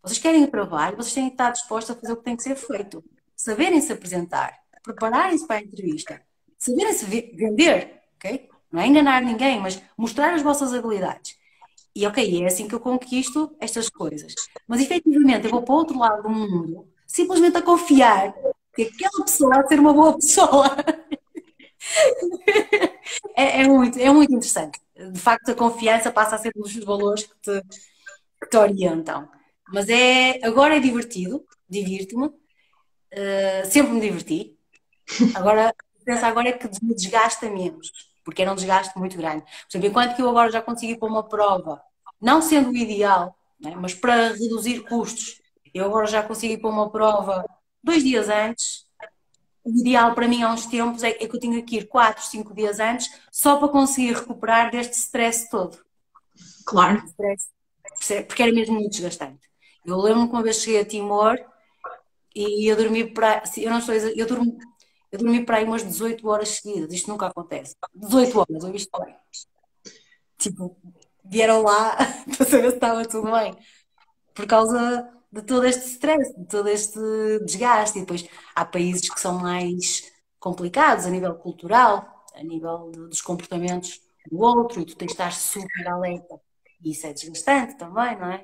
S2: vocês querem o trabalho, vocês têm que estar dispostos a fazer o que tem que ser feito. Saberem se apresentar, prepararem-se para a entrevista, saberem se vender, ok? Não é enganar ninguém, mas mostrar as vossas habilidades. E ok, é assim que eu conquisto estas coisas. Mas efetivamente eu vou para o outro lado do mundo simplesmente a confiar que aquela pessoa ser uma boa pessoa. é, é, muito, é muito interessante. De facto, a confiança passa a ser um dos valores que te, que te orientam. Mas é, agora é divertido, divirto-me, uh, sempre me diverti. Agora, pensa agora é que me desgasta menos porque era um desgaste muito grande. Por exemplo, enquanto que eu agora já consegui pôr uma prova, não sendo o ideal, né, mas para reduzir custos, eu agora já consegui pôr uma prova dois dias antes. O ideal para mim há uns tempos é, é que eu tinha que ir quatro, cinco dias antes só para conseguir recuperar deste stress todo.
S1: Claro.
S2: porque era mesmo muito desgastante. Eu lembro-me que uma vez cheguei a Timor e eu dormi para. Eu não estou eu durmo eu dormi para aí umas 18 horas seguidas, isto nunca acontece. 18 horas, eu visto bem. Tipo, vieram lá (laughs) para saber se estava tudo bem. Por causa de todo este stress, de todo este desgaste. E depois há países que são mais complicados a nível cultural, a nível dos comportamentos do outro, e tu tens de estar super alerta. E isso é desgastante também, não é?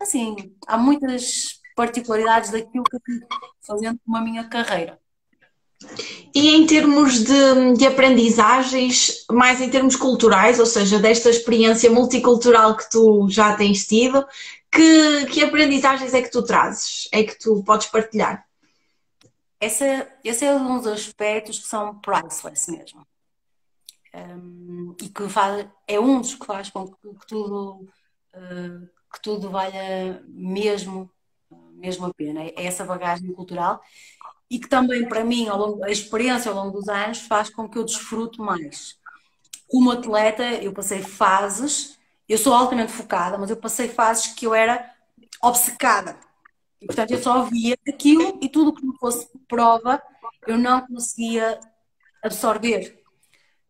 S2: Assim, há muitas particularidades daquilo que fazendo com a minha carreira.
S1: E em termos de, de, aprendizagens, mais em termos culturais, ou seja, desta experiência multicultural que tu já tens tido, que, que aprendizagens é que tu trazes? É que tu podes partilhar?
S2: Essa, esse é um dos aspectos que são priceless mesmo. Um, e que faz, é um dos que faz com que, que tudo, uh, que tudo valha mesmo, mesmo a pena. É essa bagagem cultural e que também para mim, ao longo, a experiência ao longo dos anos faz com que eu desfrute mais. Como atleta, eu passei fases, eu sou altamente focada, mas eu passei fases que eu era obcecada. E, portanto, eu só via aquilo e tudo que não fosse prova, eu não conseguia absorver.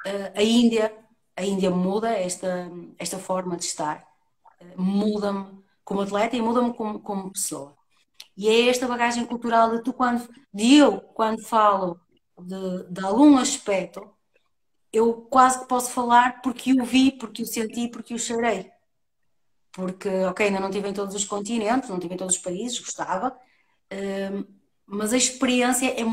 S2: Uh, a Índia, a Índia muda esta, esta forma de estar, uh, muda-me como atleta e muda-me como, como pessoa. E é esta bagagem cultural de tu quando, de eu, quando falo de, de algum aspecto, eu quase que posso falar porque o vi, porque o senti, porque o cheirei. Porque, ok, ainda não estive em todos os continentes, não estive em todos os países, gostava, hum, mas a experiência é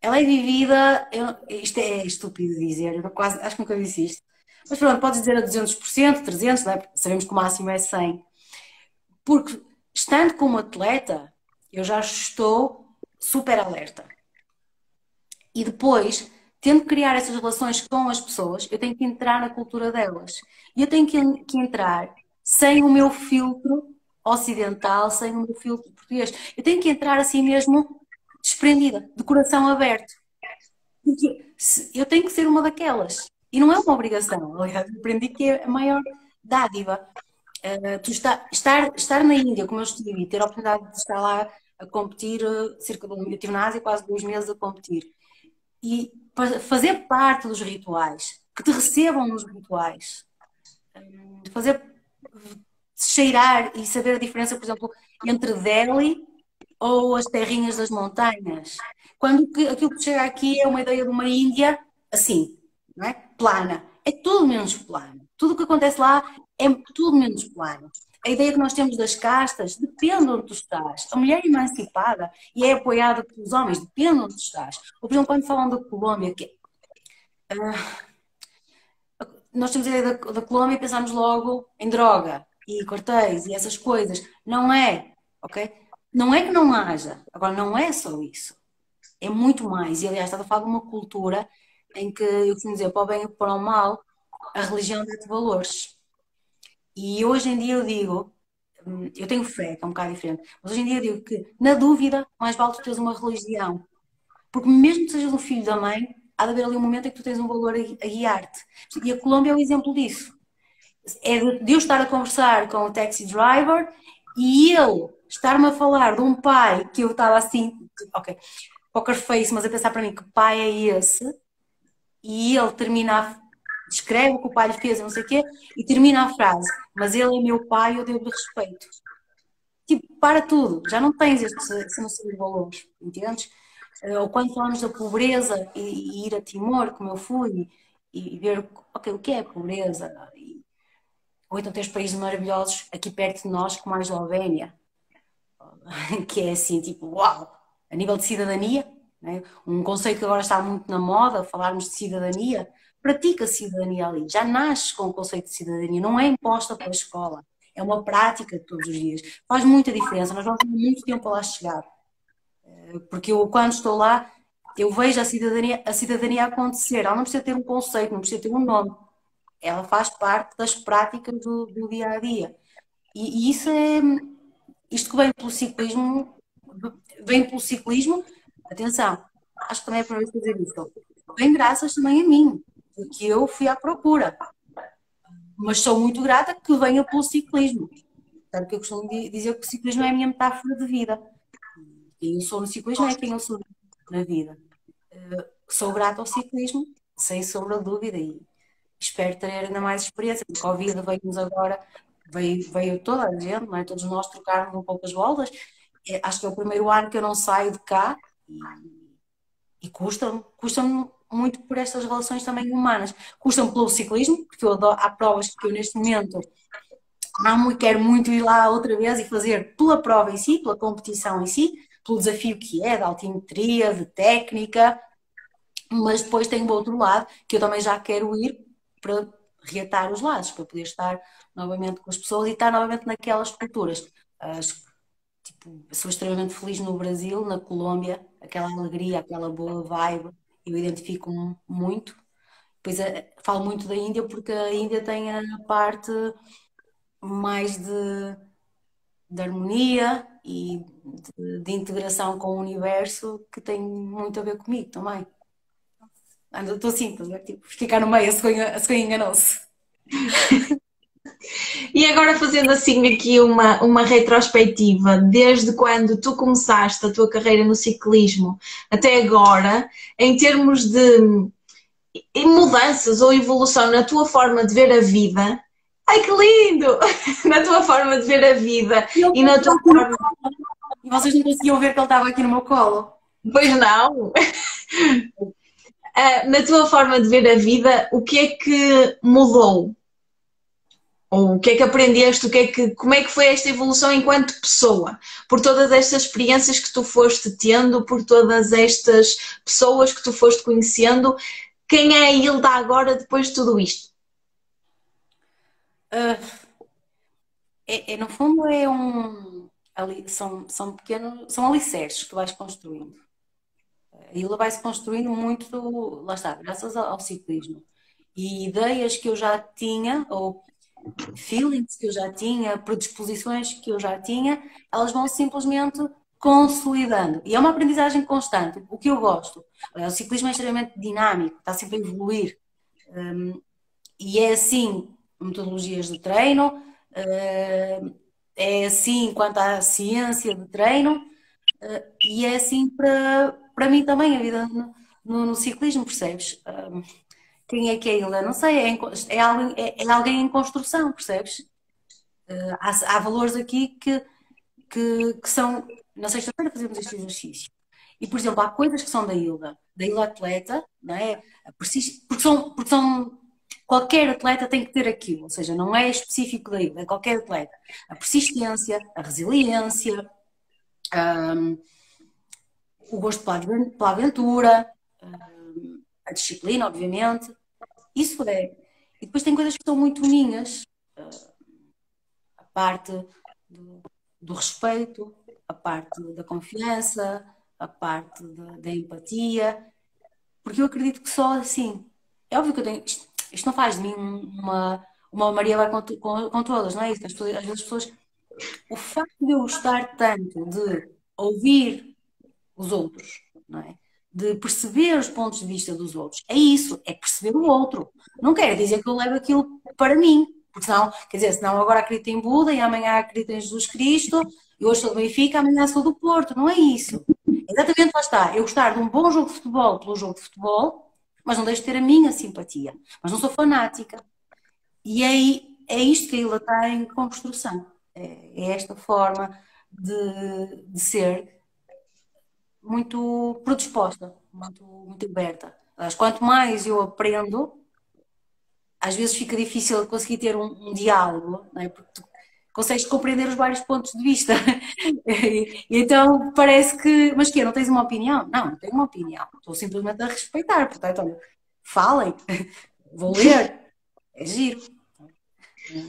S2: ela é vivida, isto é estúpido dizer, quase, acho que nunca disse isto, mas pronto, podes dizer a 200%, 300%, não é? sabemos que o máximo é 100%, porque estando como atleta, eu já estou super alerta. E depois, tendo que criar essas relações com as pessoas, eu tenho que entrar na cultura delas. E eu tenho que, que entrar sem o meu filtro ocidental, sem o meu filtro português. Eu tenho que entrar assim mesmo desprendida, de coração aberto. Porque eu tenho que ser uma daquelas. E não é uma obrigação. Aliás, aprendi que é a maior dádiva. Uh, tu está, estar, estar na Índia, como eu estive, e ter a oportunidade de estar lá a competir, uh, cerca de um, eu estive na Ásia quase dois meses a competir, e fazer parte dos rituais, que te recebam nos rituais, fazer cheirar e saber a diferença, por exemplo, entre Delhi ou as terrinhas das montanhas. Quando aquilo que chega aqui é uma ideia de uma Índia assim, não é? plana. É tudo menos plano. Tudo o que acontece lá é tudo menos plano. A ideia que nós temos das castas depende onde tu estás. A mulher emancipada e é apoiada pelos homens, depende onde tu estás. Ou, por exemplo, quando falam da Colômbia, que, uh, nós temos a ideia da, da Colômbia e pensamos logo em droga e cortéis e essas coisas. Não é, ok? Não é que não haja. Agora, não é só isso. É muito mais. E, aliás, estava a falar de uma cultura em que, eu costumo dizer, para o bem e para o mal, a religião dá-te valores. E hoje em dia eu digo, hum, eu tenho fé, que é um bocado diferente, mas hoje em dia eu digo que, na dúvida, mais vale tu teres uma religião. Porque mesmo que sejas um filho da mãe, há de haver ali um momento em que tu tens um valor a, guiar-te. E a Colômbia é um exemplo disso. É de eu estar a conversar com o taxi driver e ele estar-me a falar de um pai que eu estava assim, ok, poker face, mas a pensar para mim que pai é esse, e ele termina descreve o que o pai lhe fez, não sei o quê, e termina a frase, mas ele é meu pai, eu devo-lhe respeito. Tipo, para tudo, já não tens este, noção de valores, entendes? Eh, ou quando falamos da pobreza e, e, ir a Timor, como eu fui, e, e ver, ok, o que é a pobreza? E, ou então tens países maravilhosos aqui perto de nós, como a Eslovénia, (laughs) que é assim, tipo, uau! A nível de cidadania, né? um conceito que agora está muito na moda, falarmos de cidadania, pratica a cidadania ali, já nasce com o conceito de cidadania, não é imposta pela escola, é uma prática de todos os dias. Faz muita diferença, nós vamos ter muito tempo a lá chegar. Eh, porque eu, quando estou lá, eu vejo a cidadania, a cidadania acontecer. Ela não precisa ter um conceito, não precisa ter um nome. Ela faz parte das práticas do, do dia a dia. E, e, isso é. Isto que vem pelo ciclismo, vem pelo ciclismo, atenção, acho que também é para eu fazer isso. Vem graças também a mim porque eu fui à procura. Mas sou muito grata que venha pelo ciclismo. Tanto que eu costumo dizer que o ciclismo é a minha metáfora de vida. Quem eu sou no ciclismo é quem eu sou na vida. Uh, sou grata ao ciclismo, sem sombra de dúvida, e espero ter ainda mais experiência. O Covid veio-nos agora, veio, veio toda a gente, não é? todos nós trocarmos um pouco as voltas. É, acho que é o primeiro ano que eu não saio de cá e, e custa-me custa, -me, muito por estas relações também humanas. Custam pelo ciclismo, porque eu adoro, há provas que eu neste momento amo quero muito ir lá outra vez e fazer pela prova em si, pela competição em si, pelo desafio que é, da altimetria, de técnica, mas depois tem o outro lado, que eu também já quero ir para reatar os lados, para poder estar novamente com as pessoas e estar novamente naquelas culturas. As, tipo, sou extremamente feliz no Brasil, na Colômbia, aquela alegria, aquela boa vibe, eu identifico muito. Depois eh, falo muito da Índia porque a Índia tem a parte mais de, de harmonia e de, de, integração com o universo que tem muito a ver comigo também. Estou assim, tipo, ficar no meio, a cegonha, a cegonha enganou-se. (laughs)
S1: E agora fazendo assim aqui uma, uma retrospectiva, desde quando tu começaste a tua carreira no ciclismo até agora, em termos de mudanças ou evolução na tua forma de ver a vida, ai que lindo! (laughs) na tua forma de ver a vida e, na tua forma.
S2: E vocês não conseguiam ver que ele estava aqui no meu colo?
S1: Pois não! (laughs) Ah, na tua forma de ver a vida, o que é que mudou? O que é que aprendeste? O que é que, como é que foi esta evolução enquanto pessoa? Por todas estas experiências que tu foste tendo, por todas estas pessoas que tu foste conhecendo, quem é a Hilda agora depois de tudo isto?
S2: Uh, é, é, no fundo é um ali, são, são pequenos são alicerces que tu vais construindo a Hilda vai se construindo muito lá está, graças ao, ao ciclismo e ideias que eu já tinha ou feelings que eu já tinha, predisposições que eu já tinha, elas vão simplesmente consolidando. E é uma aprendizagem constante, o que eu gosto. O ciclismo é extremamente dinâmico, está sempre a evoluir. Um, e é assim metodologias de treino, uh, é assim quanto à ciência de treino, uh, e é assim para, para mim também a vida no, no, no ciclismo, percebes? Quem é que é ele? Não sei, é, é, alguém, é, é alguém em construção, percebes? Uh, há, há, valores aqui que que, que são. Na sexta-feira fazemos este exercício. E, por exemplo, há coisas que são da Hilda, da Hilda atleta, não é? Porque são, porque são. Qualquer atleta tem que ter aquilo, ou seja, não é específico da Hilda, é qualquer atleta. A persistência, a resiliência, um, o gosto pela aventura, um, a disciplina, obviamente. Isso é. E depois tem coisas que são muito minhas, uh, a parte do, do respeito, a parte da confiança, a parte da, da, empatia, porque eu acredito que só assim. É óbvio que eu tenho. Isto, isto não faz de mim uma, uma Maria vai com, com, com todas, não é isso? As pessoas, às vezes as pessoas. O facto de eu gostar tanto de ouvir os outros, não é? De perceber os pontos de vista dos outros, é isso, é perceber o outro. Não quer dizer que eu levo aquilo para mim, porque senão, quer dizer, senão agora acredito em Buda e amanhã acredito em Jesus Cristo, e hoje sou do Benfica, amanhã sou do Porto, não é isso. Exatamente lá está. Eu gostar de um bom jogo de futebol pelo jogo de futebol, mas não deixo de ter a minha simpatia. Mas não sou fanática. E aí é isto que a Ilha está em construção. É, é esta forma de, de ser muito predisposta, muito, muito aberta. Mas quanto mais eu aprendo, às vezes fica difícil conseguir ter um, um diálogo, não é? porque tu consegues compreender os vários pontos de vista. (laughs) então parece que, mas que não tens uma opinião? Não, não tenho uma opinião. Estou simplesmente a respeitar. Portanto, olha, falem, (laughs) vou ler, é giro.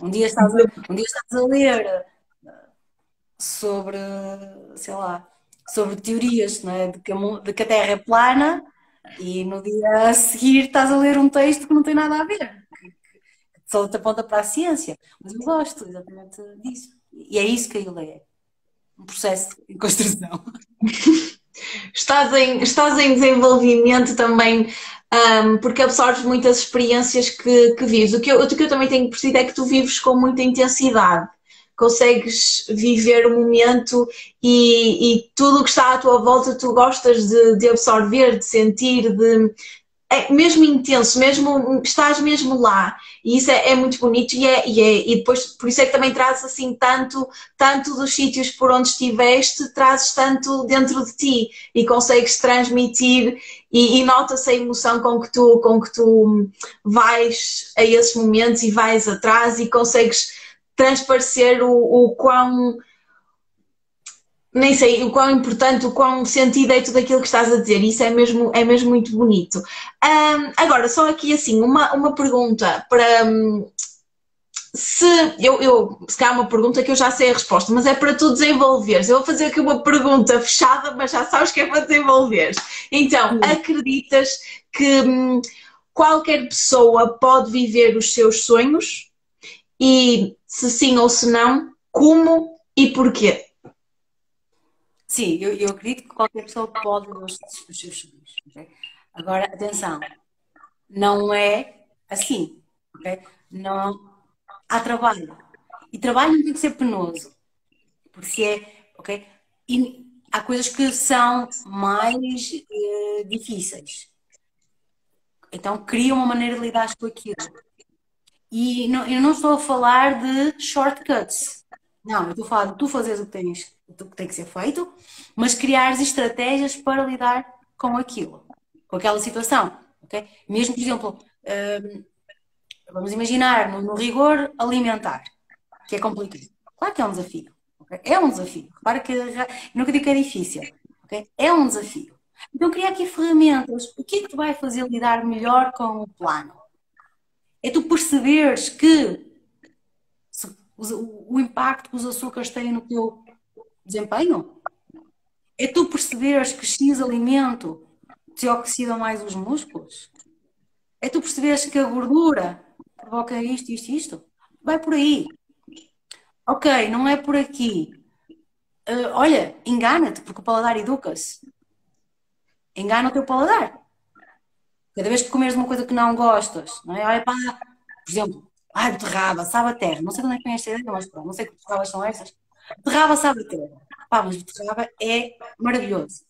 S2: Um dia estás a, um dia estás a ler uh, sobre, sei lá, sobre teorias não é? de, que a, de que a Terra é plana e no dia a seguir estás a ler um texto que não tem nada a ver só te aponta para a ciência. Mas eu gosto exatamente disso. E é isso que a Ilha é. Um processo em construção.
S1: estás, em, estás em desenvolvimento também, um, porque absorves muitas experiências que, que vives. O que, eu, o que eu também tenho percebido é que tu vives com muita intensidade. Consegues viver o momento e, e tudo o que está à tua volta tu gostas de, de absorver, de sentir, de, é mesmo intenso, mesmo estás mesmo lá. E isso é, é muito bonito e, é, e, é, e depois por isso é que também trazes assim tanto, tanto dos sítios por onde estiveste, trazes tanto dentro de ti e consegues transmitir e, e nota-se a emoção com que, tu, com que tu vais a esses momentos e vais atrás e consegues transparecer o, o quão nem sei o quão importante, o quão sentido é tudo aquilo que estás a dizer, isso é mesmo, é mesmo muito bonito. Um, agora, só aqui assim, uma, uma pergunta para. Um, se eu, eu, se calhar uma pergunta que eu já sei a resposta, mas é para tu desenvolveres. Eu vou fazer aqui uma pergunta fechada, mas já sabes que é para desenvolveres. Então, acreditas que hum, qualquer pessoa pode viver os seus sonhos? E se sim ou se não, como e porquê?
S2: Sim, eu, eu acredito que qualquer pessoa pode os, seus sonhos. Okay? Agora, atenção, não é assim. Okay? Não, há trabalho. E trabalho não tem que ser penoso. Porque é. E há coisas que são mais eh, difíceis. Então, cria uma maneira de lidar com aquilo. E não, eu não estou a falar de shortcuts. Não, eu estou a falar de tu fazeres o que tens do que tem que ser feito, mas criar estratégias para lidar com aquilo, com aquela situação. Okay? Mesmo, por exemplo, um, vamos imaginar no, no, rigor alimentar, que é complicado. Claro que é um desafio. Okay? É um desafio. Repara que nunca digo que é difícil. Okay? É um desafio. Então, criar aqui ferramentas. O que é que vai fazer lidar melhor com o plano? É tu perceberes que o, o impacto que os açúcares têm no teu desempenho? É tu perceberes que X alimento te oxida mais os músculos? É tu perceberes que a gordura provoca isto, isto, isto? Vai por aí. Ok, não é por aqui. Uh, olha, engana-te, porque o paladar educa-se. Engana o teu paladar. Cada vez que comeres uma coisa que não gostas, não é? Olha para, por exemplo, ai, beterraba, sabe a terra. Não sei de onde é que vem esta ideia, mas pronto, não sei que beterrabas são essas. Beterraba sabe a terra. Pá, mas beterraba é maravilhoso.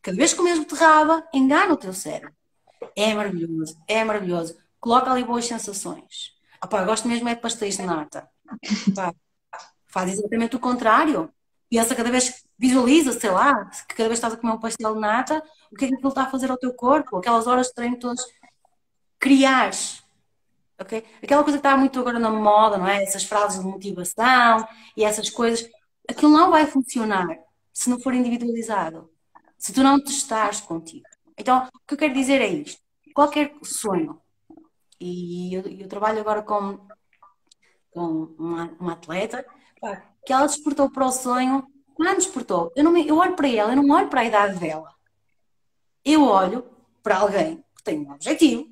S2: Cada vez que comes beterraba, engana o teu cérebro. É maravilhoso, é maravilhoso. Coloca ali boas sensações. Ah, pá, gosto mesmo é de pastéis de nata. Pá, faz exatamente o contrário. pensa cada vez, visualiza, sei lá, que cada vez estás a comer um pastel de nata, o que é que aquilo está a fazer ao teu corpo, aquelas horas de treino todas, criares? Aquela coisa que está muito agora na moda, não é? Essas frases de motivação e essas coisas, aquilo não vai funcionar se não for individualizado, se tu não testares contigo. Então, o que eu quero dizer é isto, qualquer sonho, e eu, eu trabalho agora com, com uma, uma atleta, que ela despertou para o sonho, quando despertou, eu, não me, eu olho para ela, eu não olho para a idade dela, eu olho para alguém que tem um objetivo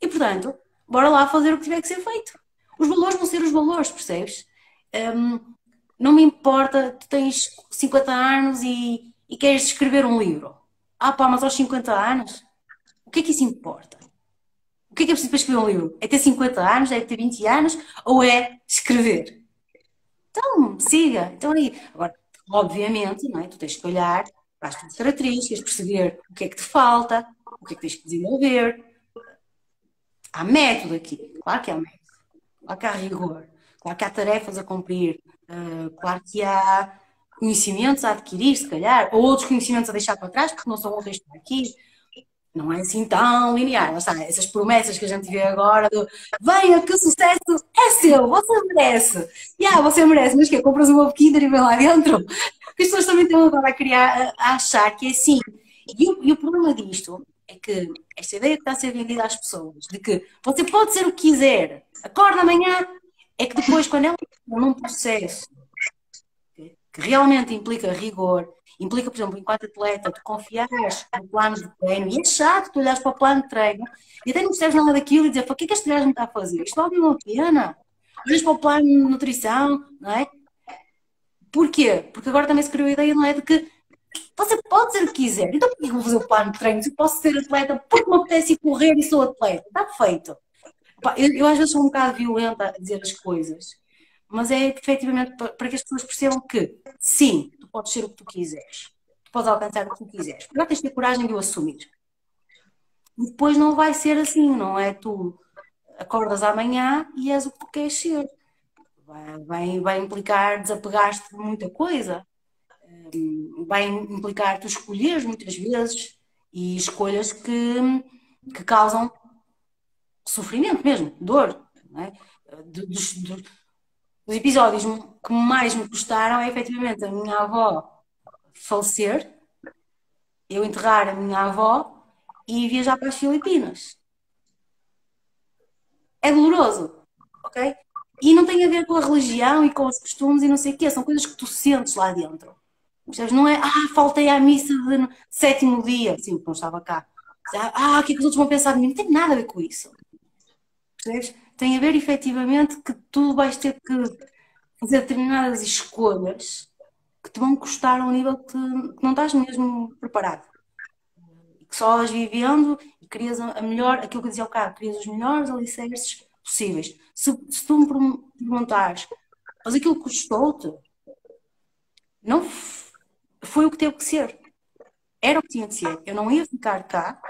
S2: e, portanto, bora lá fazer o que tiver que ser feito. Os valores vão ser os valores, percebes? Um, não me importa, tu tens 50 anos e, e queres escrever um livro. Ah pá, mas aos 50 anos, o que é que isso importa? O que é que é preciso para escrever um livro? É ter 50 anos, é ter 20 anos ou é escrever? Então, siga. Então aí, agora, obviamente, não é? tu tens que olhar para as tuas características, perceber o que é que te falta, o que é que tens que desenvolver. Há método aqui, claro que há método, claro que há rigor, claro que há tarefas a cumprir, uh, claro que há conhecimentos a adquirir, se calhar, ou outros conhecimentos a deixar para trás, porque não são úteis para aqui. Não é assim tão linear. Lá está, essas promessas que a gente vê agora do venha que o sucesso é seu, você merece. E ah, você merece, mas que compras uma Kinder e vem lá dentro as pessoas também estão agora a criar, a achar que é assim. E o, e o problema disto é que esta ideia que está a ser vendida às pessoas, de que você pode ser o que quiser, acorda amanhã, é que depois, quando ela num processo que realmente implica rigor, implica, por exemplo, enquanto atleta, tu confiares no plano de treino, e é chato tu olhares para o plano de treino e até não percebes nada daquilo e dizer, o que é que este gajo me está a fazer? Isto vale uma pena. Olhas para o plano de nutrição, não é? Porquê? Porque agora também se criou a ideia, não é, de que você pode ser o que quiser. Então por que vou fazer o plano de treino? Se posso ser atleta porque me apetece correr e sou atleta. Está feito. Eu, eu, às vezes sou um bocado violenta a dizer as coisas, mas é efetivamente para que as pessoas percebam que sim, tu podes ser o que tu quiseres. Tu podes alcançar o que tu quiseres. Agora tens de ter coragem de o assumir. Depois não vai ser assim, não é? Tu acordas amanhã e és o que tu queres ser vai, vai implicar desapegar-te de muita coisa, hum, vai implicar tu escolheres muitas vezes e escolhas que, que causam sofrimento mesmo, dor. É? Dos, dos, os episódios que mais me custaram é efetivamente a minha avó falecer, eu enterrar a minha avó e viajar para as Filipinas. É doloroso, ok? E não tem a ver com a religião e com os costumes e não sei o quê, são coisas que tu sentes lá dentro. Não é, ah, faltei à missa de sétimo dia, assim, não estava cá. Ah, o que é que os outros vão pensar de mim? Não tem nada a ver com isso. Percebes? Tem a ver efetivamente que tu vais ter que fazer determinadas escolhas que te vão custar a um nível que, que não estás mesmo preparado. E que só as vivendo e crias a melhor, aquilo que eu dizia ao cabo, crias os melhores alicerces possíveis. Se, se tu me perguntares, mas aquilo custou-te, não foi o que teve que ser. Era o que tinha de ser. Eu não ia ficar cá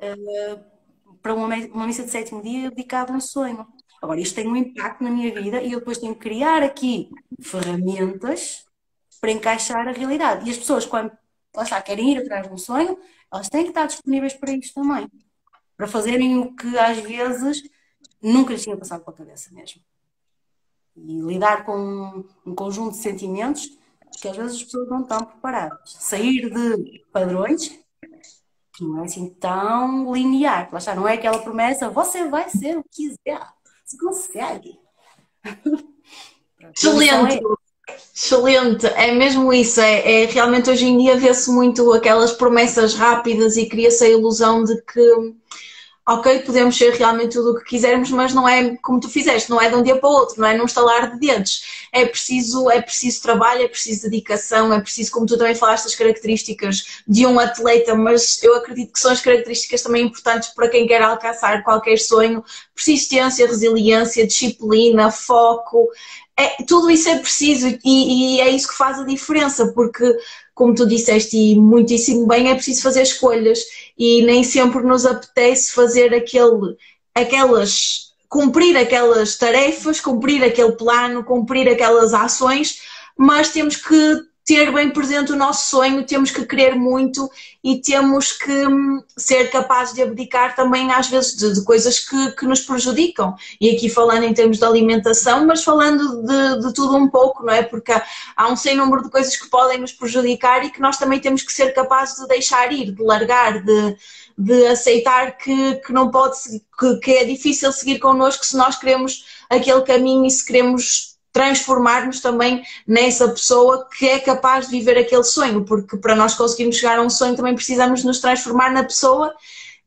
S2: uh, para uma, uma missa de sétimo dia dedicada a um sonho. Agora, isto tem um impacto na minha vida e eu depois tenho que criar aqui ferramentas para encaixar a realidade. E as pessoas, quando lá querem ir atrás de um sonho, elas têm que estar disponíveis para isto também. Para fazerem o que às vezes nunca lhes tinha passado pela cabeça mesmo. E lidar com um conjunto de sentimentos que às vezes as pessoas não estão preparadas. Sair de padrões que não é assim tão linear. Lá está, não é aquela promessa, você vai ser o que quiser. Você consegue. (laughs)
S1: Excelente. Excelente, é mesmo isso. É, é realmente hoje em dia vê-se muito aquelas promessas rápidas e cria-se a ilusão de que ok, podemos ser realmente tudo o que quisermos, mas não é como tu fizeste, não é de um dia para o outro, não é num estalar de dentes. É preciso, é preciso trabalho, é preciso dedicação, é preciso, como tu também falaste, as características de um atleta, mas eu acredito que são as características também importantes para quem quer alcançar qualquer sonho: persistência, resiliência, disciplina, foco. É, tudo isso é preciso e, e é isso que faz a diferença, porque como tu disseste e muitíssimo bem, é preciso fazer escolhas. E nem sempre nos apetece fazer aquele, aquelas, cumprir aquelas tarefas, cumprir aquele plano, cumprir aquelas ações, mas temos que ter bem presente o nosso sonho, temos que querer muito e temos que hum, ser capazes de abdicar também, às vezes, de, de coisas que, que, nos prejudicam. E aqui falando em termos de alimentação, mas falando de, de tudo um pouco, não é? Porque há, há, um sem número de coisas que podem nos prejudicar e que nós também temos que ser capazes de deixar ir, de largar, de, de aceitar que, que não pode, que, que é difícil seguir connosco se nós queremos aquele caminho e se queremos transformar-nos também nessa pessoa que é capaz de viver aquele sonho, porque para nós conseguirmos chegar a um sonho também precisamos nos transformar na pessoa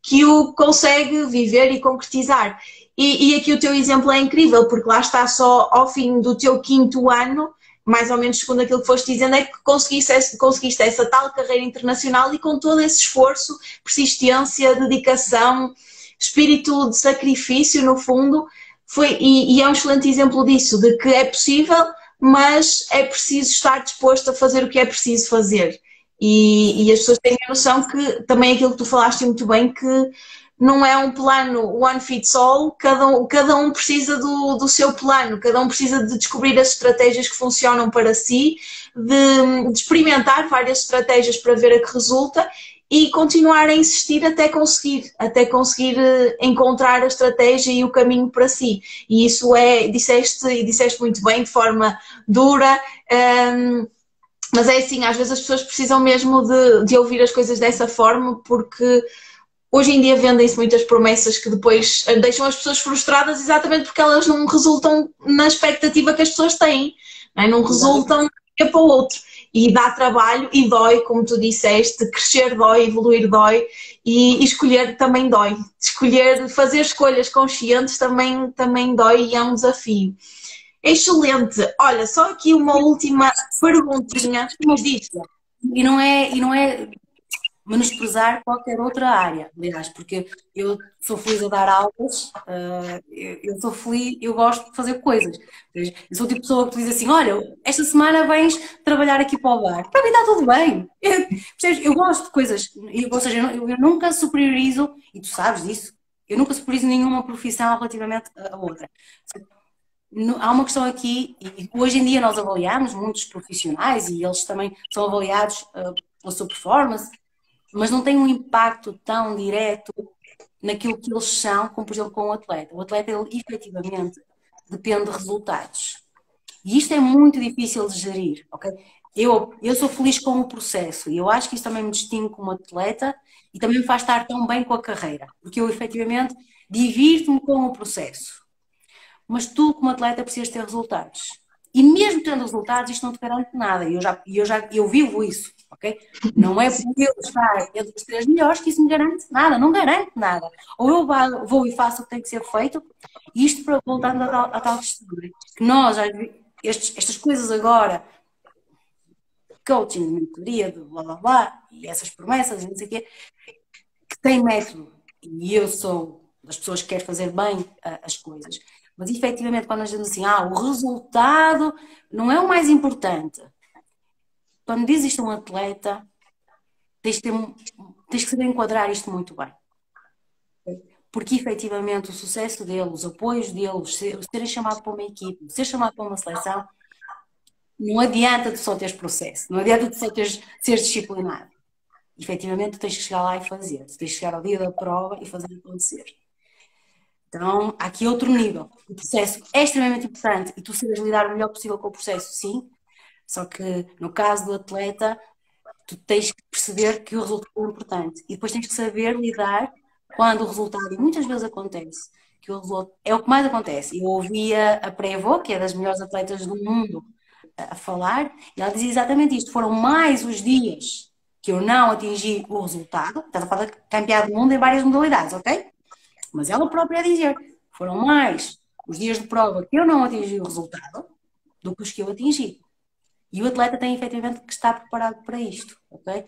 S1: que o consegue viver e concretizar. E, e aqui o teu exemplo é incrível, porque lá está só ao fim do teu quinto ano, mais ou menos segundo aquilo que foste dizendo, é que conseguiste, conseguiste essa tal carreira internacional e com todo esse esforço, persistência, dedicação, espírito de sacrifício, no fundo, foi, e, e é um excelente exemplo disso, de que é possível, mas é preciso estar disposto a fazer o que é preciso fazer. E, e, as pessoas têm a noção que também aquilo que tu falaste muito bem, que não é um plano one fits all, cada um, cada um precisa do, do seu plano, cada um precisa de descobrir as estratégias que funcionam para si, de, de experimentar várias estratégias para ver a que resulta e continuar a insistir até conseguir, até conseguir eh, encontrar a estratégia e o caminho para si. E isso é, disseste e disseste muito bem, de forma dura, um, ehm, mas é assim, às vezes as pessoas precisam mesmo de, de ouvir as coisas dessa forma, porque hoje em dia vendem-se muitas promessas que depois eh, deixam as pessoas frustradas exatamente porque elas não resultam na expectativa que as pessoas têm, não, é? não resultam de um dia para o outro e dá trabalho e dói, como tu disseste, crescer dói, evoluir dói e escolher também dói. Escolher, fazer escolhas conscientes também, também dói e é um desafio. Excelente. Olha, só aqui uma última perguntinha. Mas diz.
S2: E não é, e não é menosprezar qualquer outra área, aliás, porque eu sou feliz a dar aulas, uh, eu, sou feliz, eu gosto de fazer coisas. Eu sou o tipo de pessoa que diz assim: olha, esta semana vens trabalhar aqui para o bar. Para mim está tudo bem. Eu, eu gosto de coisas, eu, ou seja, eu, eu nunca superiorizo, e tu sabes disso, eu nunca superiorizo nenhuma profissão relativamente a outra. Há uma questão aqui, e hoje em dia nós avaliamos muitos profissionais e eles também são avaliados uh, pela sua performance, mas não tem um impacto tão direto naquilo que eles são, como por exemplo com o atleta. O atleta, ele efetivamente depende de resultados. E isto é muito difícil de gerir, ok? Eu, eu sou feliz com o processo e eu acho que isso também me distingue como atleta e também me faz estar tão bem com a carreira, porque eu efetivamente divirto-me com o processo. Mas tu, como atleta, precisas ter resultados. E mesmo tendo resultados, isto não te garante nada. Eu já, eu já eu vivo isso ok? Não é porque eu estar entre os três melhores que isso me garante nada, não garante nada. Ou eu vou e faço o que tem que ser feito, isto para, voltando a, a tal questão, que nós, estes, estas coisas agora, coaching, mentoria, blá blá blá, e essas promessas, não sei o quê, que tem método, e eu sou das pessoas que quer fazer bem uh, as coisas. Mas efetivamente, quando nós dizemos assim, ah, o resultado não é o mais importante, quando diz isto a um atleta, tens, ter, tens que saber enquadrar isto muito bem. Porque efetivamente o sucesso deles, os apoios deles, ser, serem chamados para uma equipe, ser chamado para uma seleção, não adianta de só teres processo, não adianta de só teres, seres disciplinado. Efetivamente, tens que chegar lá e fazer. Tens que chegar ao dia da prova e fazer acontecer. Então, há aqui outro nível. O processo é extremamente importante e tu sabes lidar o melhor possível com o processo, sim, só que no caso do atleta, tu tens que perceber que o resultado é importante e depois tens que saber lidar quando o resultado, e muitas vezes acontece, que o resultado é o que mais acontece. Eu ouvia a Prevo, que é das melhores atletas do mundo, a falar, e ela dizia exatamente isto: foram mais os dias que eu não atingi o resultado, estás a falar de campeão do mundo em várias modalidades, ok? Mas ela própria a dizer: foram mais os dias de prova que eu não atingi o resultado do que os que eu atingi. E o atleta tem efetivamente que estar preparado para isto, ok?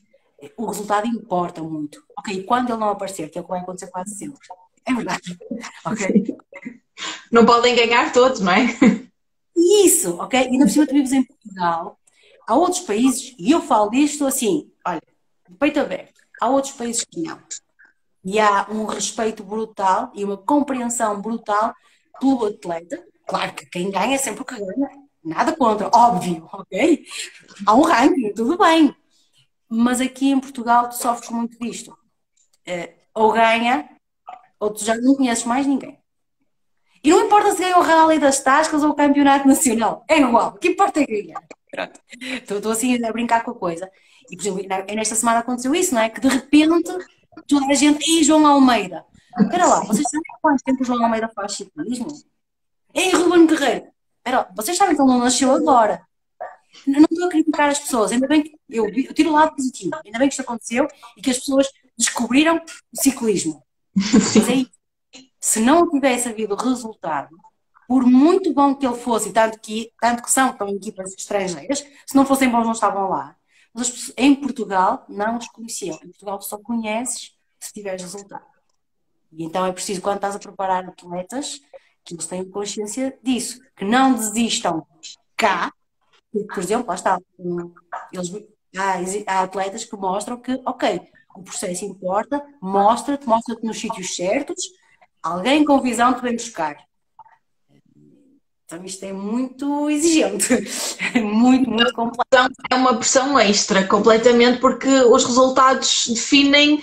S2: O resultado importa muito. Ok, e quando ele não aparecer, que é o que vai acontecer quase sempre. É verdade. (laughs) Ok?
S1: Não podem ganhar todos, não é?
S2: Isso, ok? E na por cima tu vives em Portugal. Há outros países, e eu falo disto assim, olha, de peito aberto. Há outros países que não. E há um respeito brutal e uma compreensão brutal pelo atleta. Claro que quem ganha é sempre o que ganha Nada contra, óbvio, ok? Há um ranking, tudo bem. Mas aqui em Portugal tu sofres muito disto. Uh, ou ganha, ou tu já não conheces mais ninguém. E não importa se ganha o Rally das Tascas ou o Campeonato Nacional, é igual, o que importa é ganhar. Pronto. Estou assim a brincar com a coisa. E, por exemplo, nesta semana aconteceu isso, não é? Que de repente toda a gente. E João Almeida? Espera lá, vocês sabem há quanto tempo o João Almeida faz ciclismo? Ei, Ruben Guerreiro! Espera lá, vocês sabem que ele não nasceu agora. Não estou a criticar as pessoas, ainda bem que eu, eu tiro o lado positivo, ainda bem que isto aconteceu e que as pessoas descobriram o ciclismo. (laughs) Mas é isso. Se não tivesse havido resultado, por muito bom que ele fosse, tanto que, tanto que são tão equipas estrangeiras, se não fossem bons não estavam lá. Mas em Portugal não os conheciam. Em Portugal só conheces se tiveres resultado. E então é preciso, quando estás a preparar atletas, que eles tenham consciência disso, que não desistam cá, por exemplo, lá está, eles, há, há atletas que mostram que, ok, o processo importa, mostra-te, mostra-te nos sítios certos, alguém com visão te vem buscar. Então isto é muito exigente, é (laughs) muito, muito complexo.
S1: É uma pressão extra, completamente, porque os resultados definem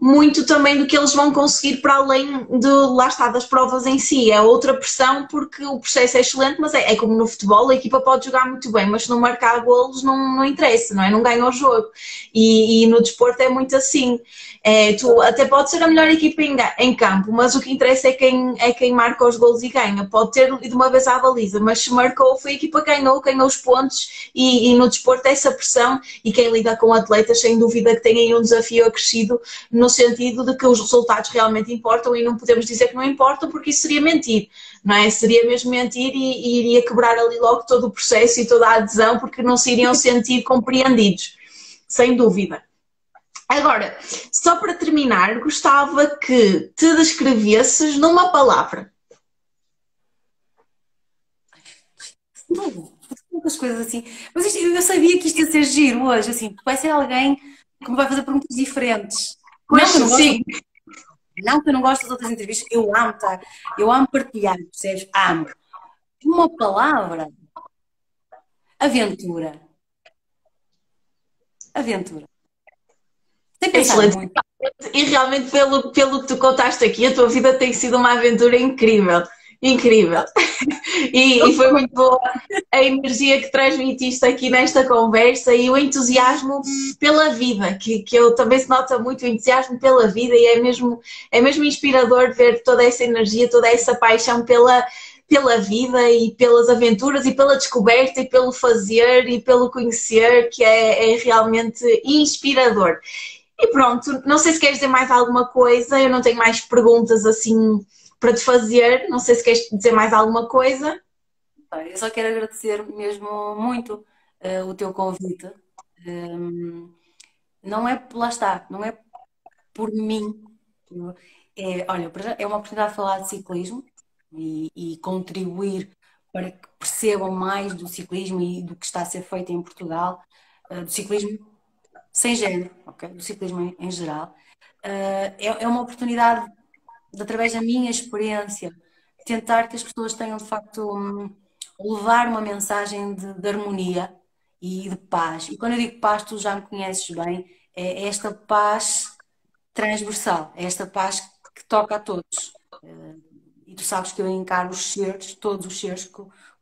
S1: muito também do que eles vão conseguir para além de lá está das provas em si. É outra pressão porque o processo é excelente, mas é, é como no futebol, a equipa pode jogar muito bem, mas se não marcar golos não, não interessa, não é? Não ganha o jogo. E, e no desporto é muito assim. É, tu até pode ser a melhor equipa em, em, campo, mas o que interessa é quem, é quem marca os golos e ganha. Pode ter de uma vez à baliza, mas se marcou, foi a equipa que ganhou, ganhou os pontos e, e no desporto é essa pressão e quem lida com atletas, sem dúvida que tem aí um desafio acrescido no sentido de que os resultados realmente importam e não podemos dizer que não importam porque isso seria mentir, não é? Seria mesmo mentir e, e iria quebrar ali logo todo o processo e toda a adesão porque não se iriam (laughs) sentir compreendidos, sem dúvida. Agora, só para terminar, gostava que te descrevesses numa palavra.
S2: Muitas coisas assim. Mas isto, eu sabia que isto ia ser giro hoje, assim, vai ser alguém que me vai fazer perguntas diferentes.
S1: Pois não, sim.
S2: Gosto, não que eu não gosto das outras entrevistas, eu amo estar, eu amo partilhar, percebes? Amo. Uma palavra. Aventura. Aventura.
S1: Excelente. Muito. E realmente, pelo, pelo que tu contaste aqui, a tua vida tem sido uma aventura incrível. Incrível. (laughs) E, e, foi muito boa a energia que transmitiste aqui nesta conversa e o entusiasmo pela vida, que, que eu também se nota muito o entusiasmo pela vida e é mesmo, é mesmo inspirador ver toda essa energia, toda essa paixão pela, pela vida e pelas aventuras e pela descoberta e pelo fazer e pelo conhecer, que é, é realmente inspirador. E pronto, não sei se queres dizer mais alguma coisa, eu não tenho mais perguntas assim para te fazer, não sei se queres dizer mais alguma coisa.
S2: Eu só quero agradecer mesmo muito uh, o teu convite. Um, ehm, não é, lá está, não é por mim. É, olha, é uma oportunidade de falar de ciclismo e, e contribuir para que percebam mais do ciclismo e do que está a ser feito em Portugal, uh, do ciclismo sem género, okay? do ciclismo em, em geral, uh, é, é, uma oportunidade de, através da minha experiência, tentar que as pessoas tenham de facto levar uma mensagem de, de, harmonia e de paz. E quando eu digo paz, tu já me conheces bem, é esta paz transversal, é esta paz que toca a todos. Uh, e tu sabes que eu encaro os seres, todos os seres,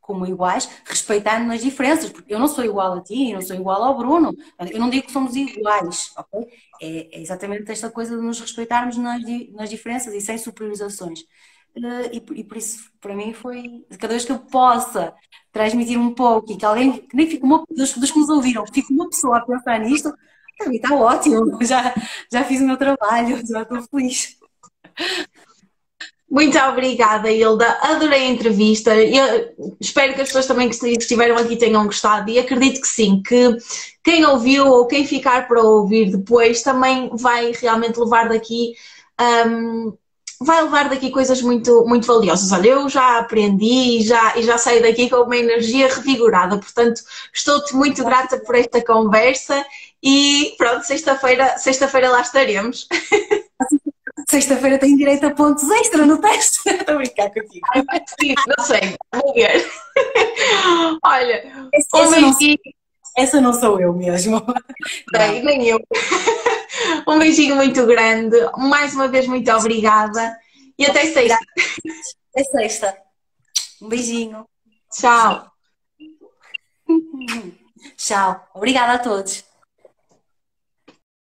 S2: como iguais, respeitando as diferenças, porque eu não sou igual a ti, eu não sou igual ao Bruno, eu não digo que somos iguais, ok? É, é exatamente esta coisa de nos respeitarmos nas, nas diferenças e sem superiorizações. Uh, e, e, por isso, para mim, foi cada vez que eu possa transmitir um pouco e que alguém, que nem fique uma, dos, dos que nos ouviram, fique uma pessoa a pensar nisto, está ótimo, (laughs) já, já fiz o meu trabalho, já estou feliz.
S1: Muito obrigada, Hilda. Adorei a entrevista. Eu espero que as pessoas também que estiveram aqui tenham gostado e acredito que sim, que quem ouviu ou quem ficar para ouvir depois também vai realmente levar daqui. Um, vai levar daqui coisas muito, muito valiosas. Olha, eu já aprendi e já, e já saio daqui com uma energia revigorada, portanto, estou-te muito grata por esta conversa e pronto, sexta-feira sexta lá estaremos. (laughs)
S2: Sexta-feira tem direito a pontos extra no teste. (laughs) Estou a brincar contigo.
S1: Sim, não sei, vou ver. Olha,
S2: essa, beijinho. Não, essa não sou eu mesmo. (laughs)
S1: Nem, nem eu. (laughs) Um beijinho muito grande. Mais uma vez, muito obrigada. E até sexta.
S2: Até sexta. Um beijinho.
S1: Tchau.
S2: Tchau. Obrigada a todos.